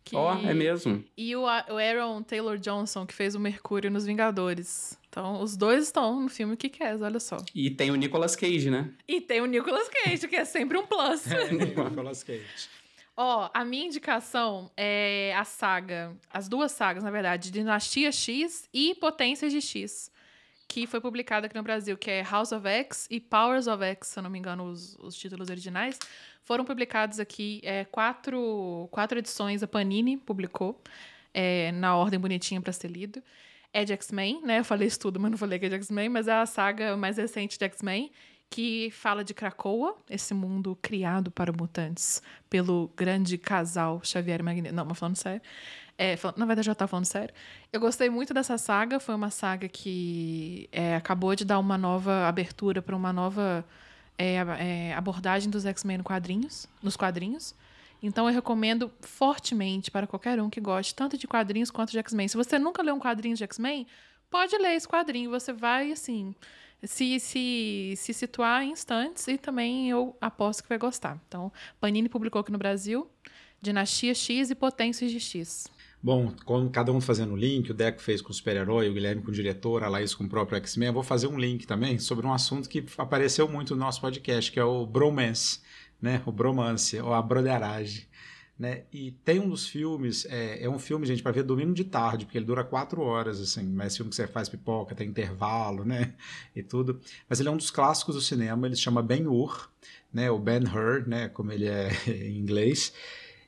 Speaker 1: que-
Speaker 4: Ó, é mesmo.
Speaker 1: E o, o Aaron Taylor Johnson, que fez o Mercúrio nos Vingadores. Então, os dois estão no filme Kick-Ass, olha só.
Speaker 4: E tem o Nicolas Cage, né?
Speaker 1: E tem o Nicolas Cage, que é sempre um plus.
Speaker 3: É, Nicolas Cage.
Speaker 1: Ó, a minha indicação é a saga, as duas sagas, na verdade, Dinastia X e Potências de X, que foi publicada aqui no Brasil, que é House of X e Powers of X, se eu não me engano, os, os títulos originais. Foram publicados aqui é, quatro, quatro edições, a Panini publicou, é, na ordem bonitinha para ser lido. É de X-Men, né? Eu falei isso tudo, mas não falei que é de X-Men, mas é a saga mais recente de X-Men, que fala de Krakoa, esse mundo criado para mutantes pelo grande casal Xavier Magneto. Não, mas falando sério. É, fal- na verdade, já tá falando sério. Eu gostei muito dessa saga. Foi uma saga que é, acabou de dar uma nova abertura para uma nova é, é, abordagem dos X-Men no quadrinhos, nos quadrinhos. Então eu recomendo fortemente para qualquer um que goste tanto de quadrinhos quanto de X-Men. Se você nunca leu um quadrinho de X-Men, pode ler esse quadrinho. Você vai, assim, se, se, se situar em instantes e também eu aposto que vai gostar. Então, Panini publicou aqui no Brasil Dinastia X e Potências de X.
Speaker 3: Bom, com cada um fazendo o link, o Deco fez com o super-herói, o Guilherme com o diretor, a Laís com o próprio X-Men, eu vou fazer um link também sobre um assunto que apareceu muito no nosso podcast, que é o bromance, né? O bromance, ou a broderagem. Né? E tem um dos filmes, é, é um filme, gente, para ver domingo de tarde, porque ele dura quatro horas, assim, mas filme que você faz pipoca, tem intervalo, né? E tudo. Mas ele é um dos clássicos do cinema, ele se chama Ben-Hur, né? O Ben-Hur, né? Como ele é em inglês.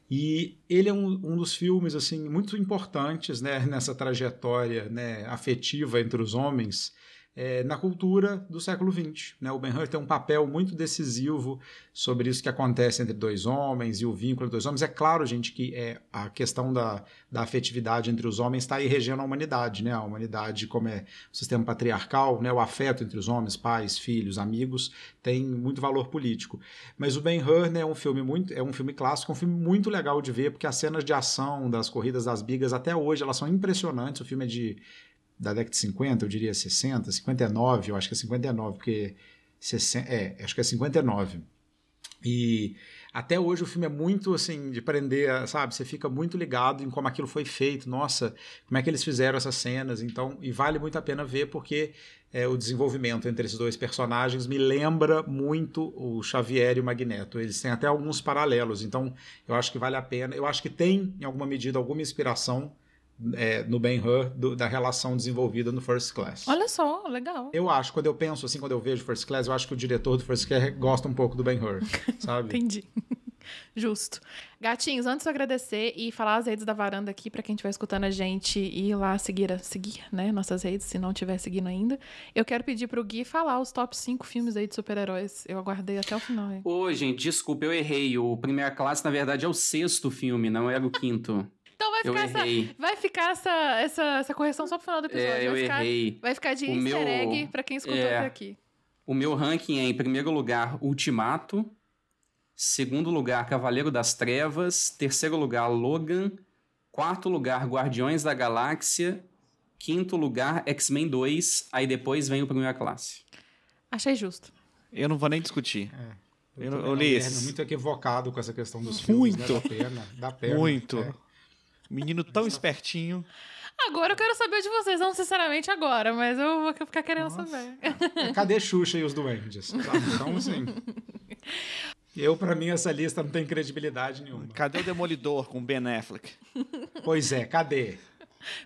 Speaker 3: E ele é um, um dos filmes assim muito importantes né, nessa trajetória né, afetiva entre os homens é, na cultura do século XX. Né? O Ben-Hur tem um papel muito decisivo sobre isso que acontece entre dois homens e o vínculo entre dois homens. É claro, gente, que é, a questão da, da afetividade entre os homens está aí regendo a humanidade. Né? A humanidade, como é o sistema patriarcal, né? o afeto entre os homens, pais, filhos, amigos, tem muito valor político. Mas o Ben-Hur né, é um filme muito, é um filme clássico, um filme muito legal de ver, porque as cenas de ação das corridas das bigas até hoje elas são impressionantes. O filme é de da década de 50, eu diria 60, 59, eu acho que é 59, porque 60, é, acho que é 59. E até hoje o filme é muito assim de prender, sabe? Você fica muito ligado em como aquilo foi feito. Nossa, como é que eles fizeram essas cenas? Então, e vale muito a pena ver porque é, o desenvolvimento entre esses dois personagens me lembra muito o Xavier e o Magneto. Eles têm até alguns paralelos. Então, eu acho que vale a pena. Eu acho que tem, em alguma medida, alguma inspiração é, no Ben-Hur da relação desenvolvida no First Class.
Speaker 1: Olha só, legal.
Speaker 3: Eu acho, quando eu penso assim, quando eu vejo First Class, eu acho que o diretor do First Class gosta um pouco do Ben-Hur, sabe?
Speaker 1: Entendi. Justo. Gatinhos, antes de eu agradecer e falar as redes da varanda aqui para quem estiver escutando a gente e ir lá seguir, a- seguir né, nossas redes, se não estiver seguindo ainda, eu quero pedir pro Gui falar os top 5 filmes aí de super-heróis. Eu aguardei até o final. hein?
Speaker 4: Ô, gente, desculpa, eu errei. O Primeira Classe, na verdade, é o sexto filme, não era o quinto.
Speaker 1: Vai
Speaker 4: Eu
Speaker 1: ficar, essa,
Speaker 4: errei.
Speaker 1: vai ficar essa, essa, essa correção só pro final do episódio.
Speaker 4: É, eu
Speaker 1: vai, ficar,
Speaker 4: errei.
Speaker 1: vai ficar de
Speaker 4: O
Speaker 1: easter
Speaker 4: meu-
Speaker 1: egg pra quem escutou
Speaker 4: é.
Speaker 1: até aqui.
Speaker 4: O meu ranking é, em primeiro lugar, Ultimato. Segundo lugar, Cavaleiro das Trevas. Terceiro lugar, Logan. Quarto lugar, Guardiões da Galáxia. Quinto lugar, X-Men 2. Aí depois vem o Primeira Classe.
Speaker 1: Achei justo.
Speaker 2: Eu não vou nem discutir. Eu,
Speaker 3: tô
Speaker 2: eu
Speaker 3: vendo
Speaker 2: li
Speaker 3: o Guilherme
Speaker 2: esses.
Speaker 3: muito equivocado com essa questão dos filmes,
Speaker 2: Muito.
Speaker 3: né? Da pena, da pena.
Speaker 2: Muito.
Speaker 3: É.
Speaker 2: Menino tão espertinho.
Speaker 1: Agora eu quero saber de vocês, não sinceramente agora, mas eu vou ficar querendo saber.
Speaker 3: Cadê Xuxa e os duendes? Então, assim... Eu, pra mim, essa lista não tem credibilidade nenhuma.
Speaker 2: Cadê o Demolidor com Ben Affleck?
Speaker 3: Pois é, cadê?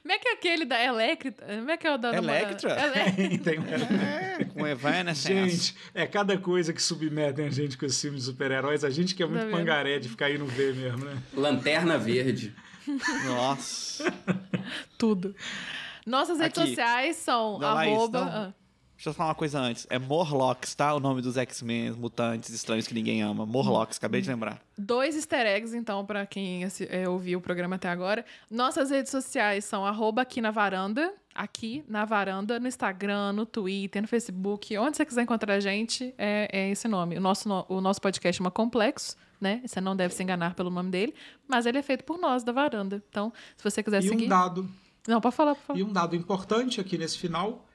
Speaker 1: Como é que é aquele da Electra? Como é que é o da?
Speaker 2: Electra?
Speaker 1: Ele-
Speaker 3: Tem um-
Speaker 2: É, com Evanescence.
Speaker 3: Gente, é cada coisa que submetem a gente com esses filmes de super-heróis. A gente que é muito
Speaker 1: Tá vendo?
Speaker 3: pangaré de ficar indo ver mesmo, né?
Speaker 4: Lanterna Verde.
Speaker 2: Nossa.
Speaker 1: Tudo. Nossas redes
Speaker 2: Aqui.
Speaker 1: sociais são
Speaker 2: Não, Laís,
Speaker 1: arroba...
Speaker 2: não.
Speaker 1: ah.
Speaker 2: Deixa eu falar uma coisa antes. É Morlocks, tá? O nome dos X-Men, mutantes estranhos que ninguém ama. Morlocks, acabei de lembrar.
Speaker 1: Dois easter eggs, então, pra quem assi- é, ouviu o programa até agora. Nossas redes sociais são arroba aqui na varanda, aqui na varanda, no Instagram, no Twitter, no Facebook. Onde você quiser encontrar a gente, é, é esse nome. O nosso, no- o nosso podcast chama Complexo, né? Você não deve se enganar pelo nome dele, mas ele é feito por nós, da varanda. Então, se você quiser
Speaker 3: E
Speaker 1: seguir.
Speaker 3: um dado
Speaker 1: Não, pode falar, por favor.
Speaker 3: E um dado importante aqui nesse final,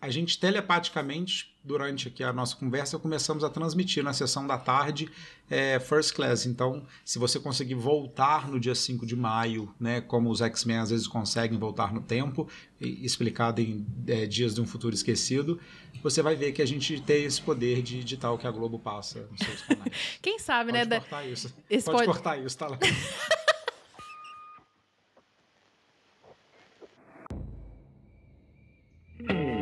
Speaker 3: a gente telepaticamente, durante aqui a nossa conversa, começamos a transmitir na sessão da tarde é, First Class. Então, se você conseguir voltar no dia 5 de maio, né, como os X-Men às vezes conseguem voltar no tempo, explicado em é, Dias de um Futuro Esquecido, você vai ver que a gente tem esse poder de editar o que a Globo passa nos seus canais.
Speaker 1: Quem sabe, né,
Speaker 3: pode
Speaker 1: né?
Speaker 3: Cortar da...
Speaker 1: isso.
Speaker 3: Pode,
Speaker 1: pode
Speaker 3: cortar isso, tá lá.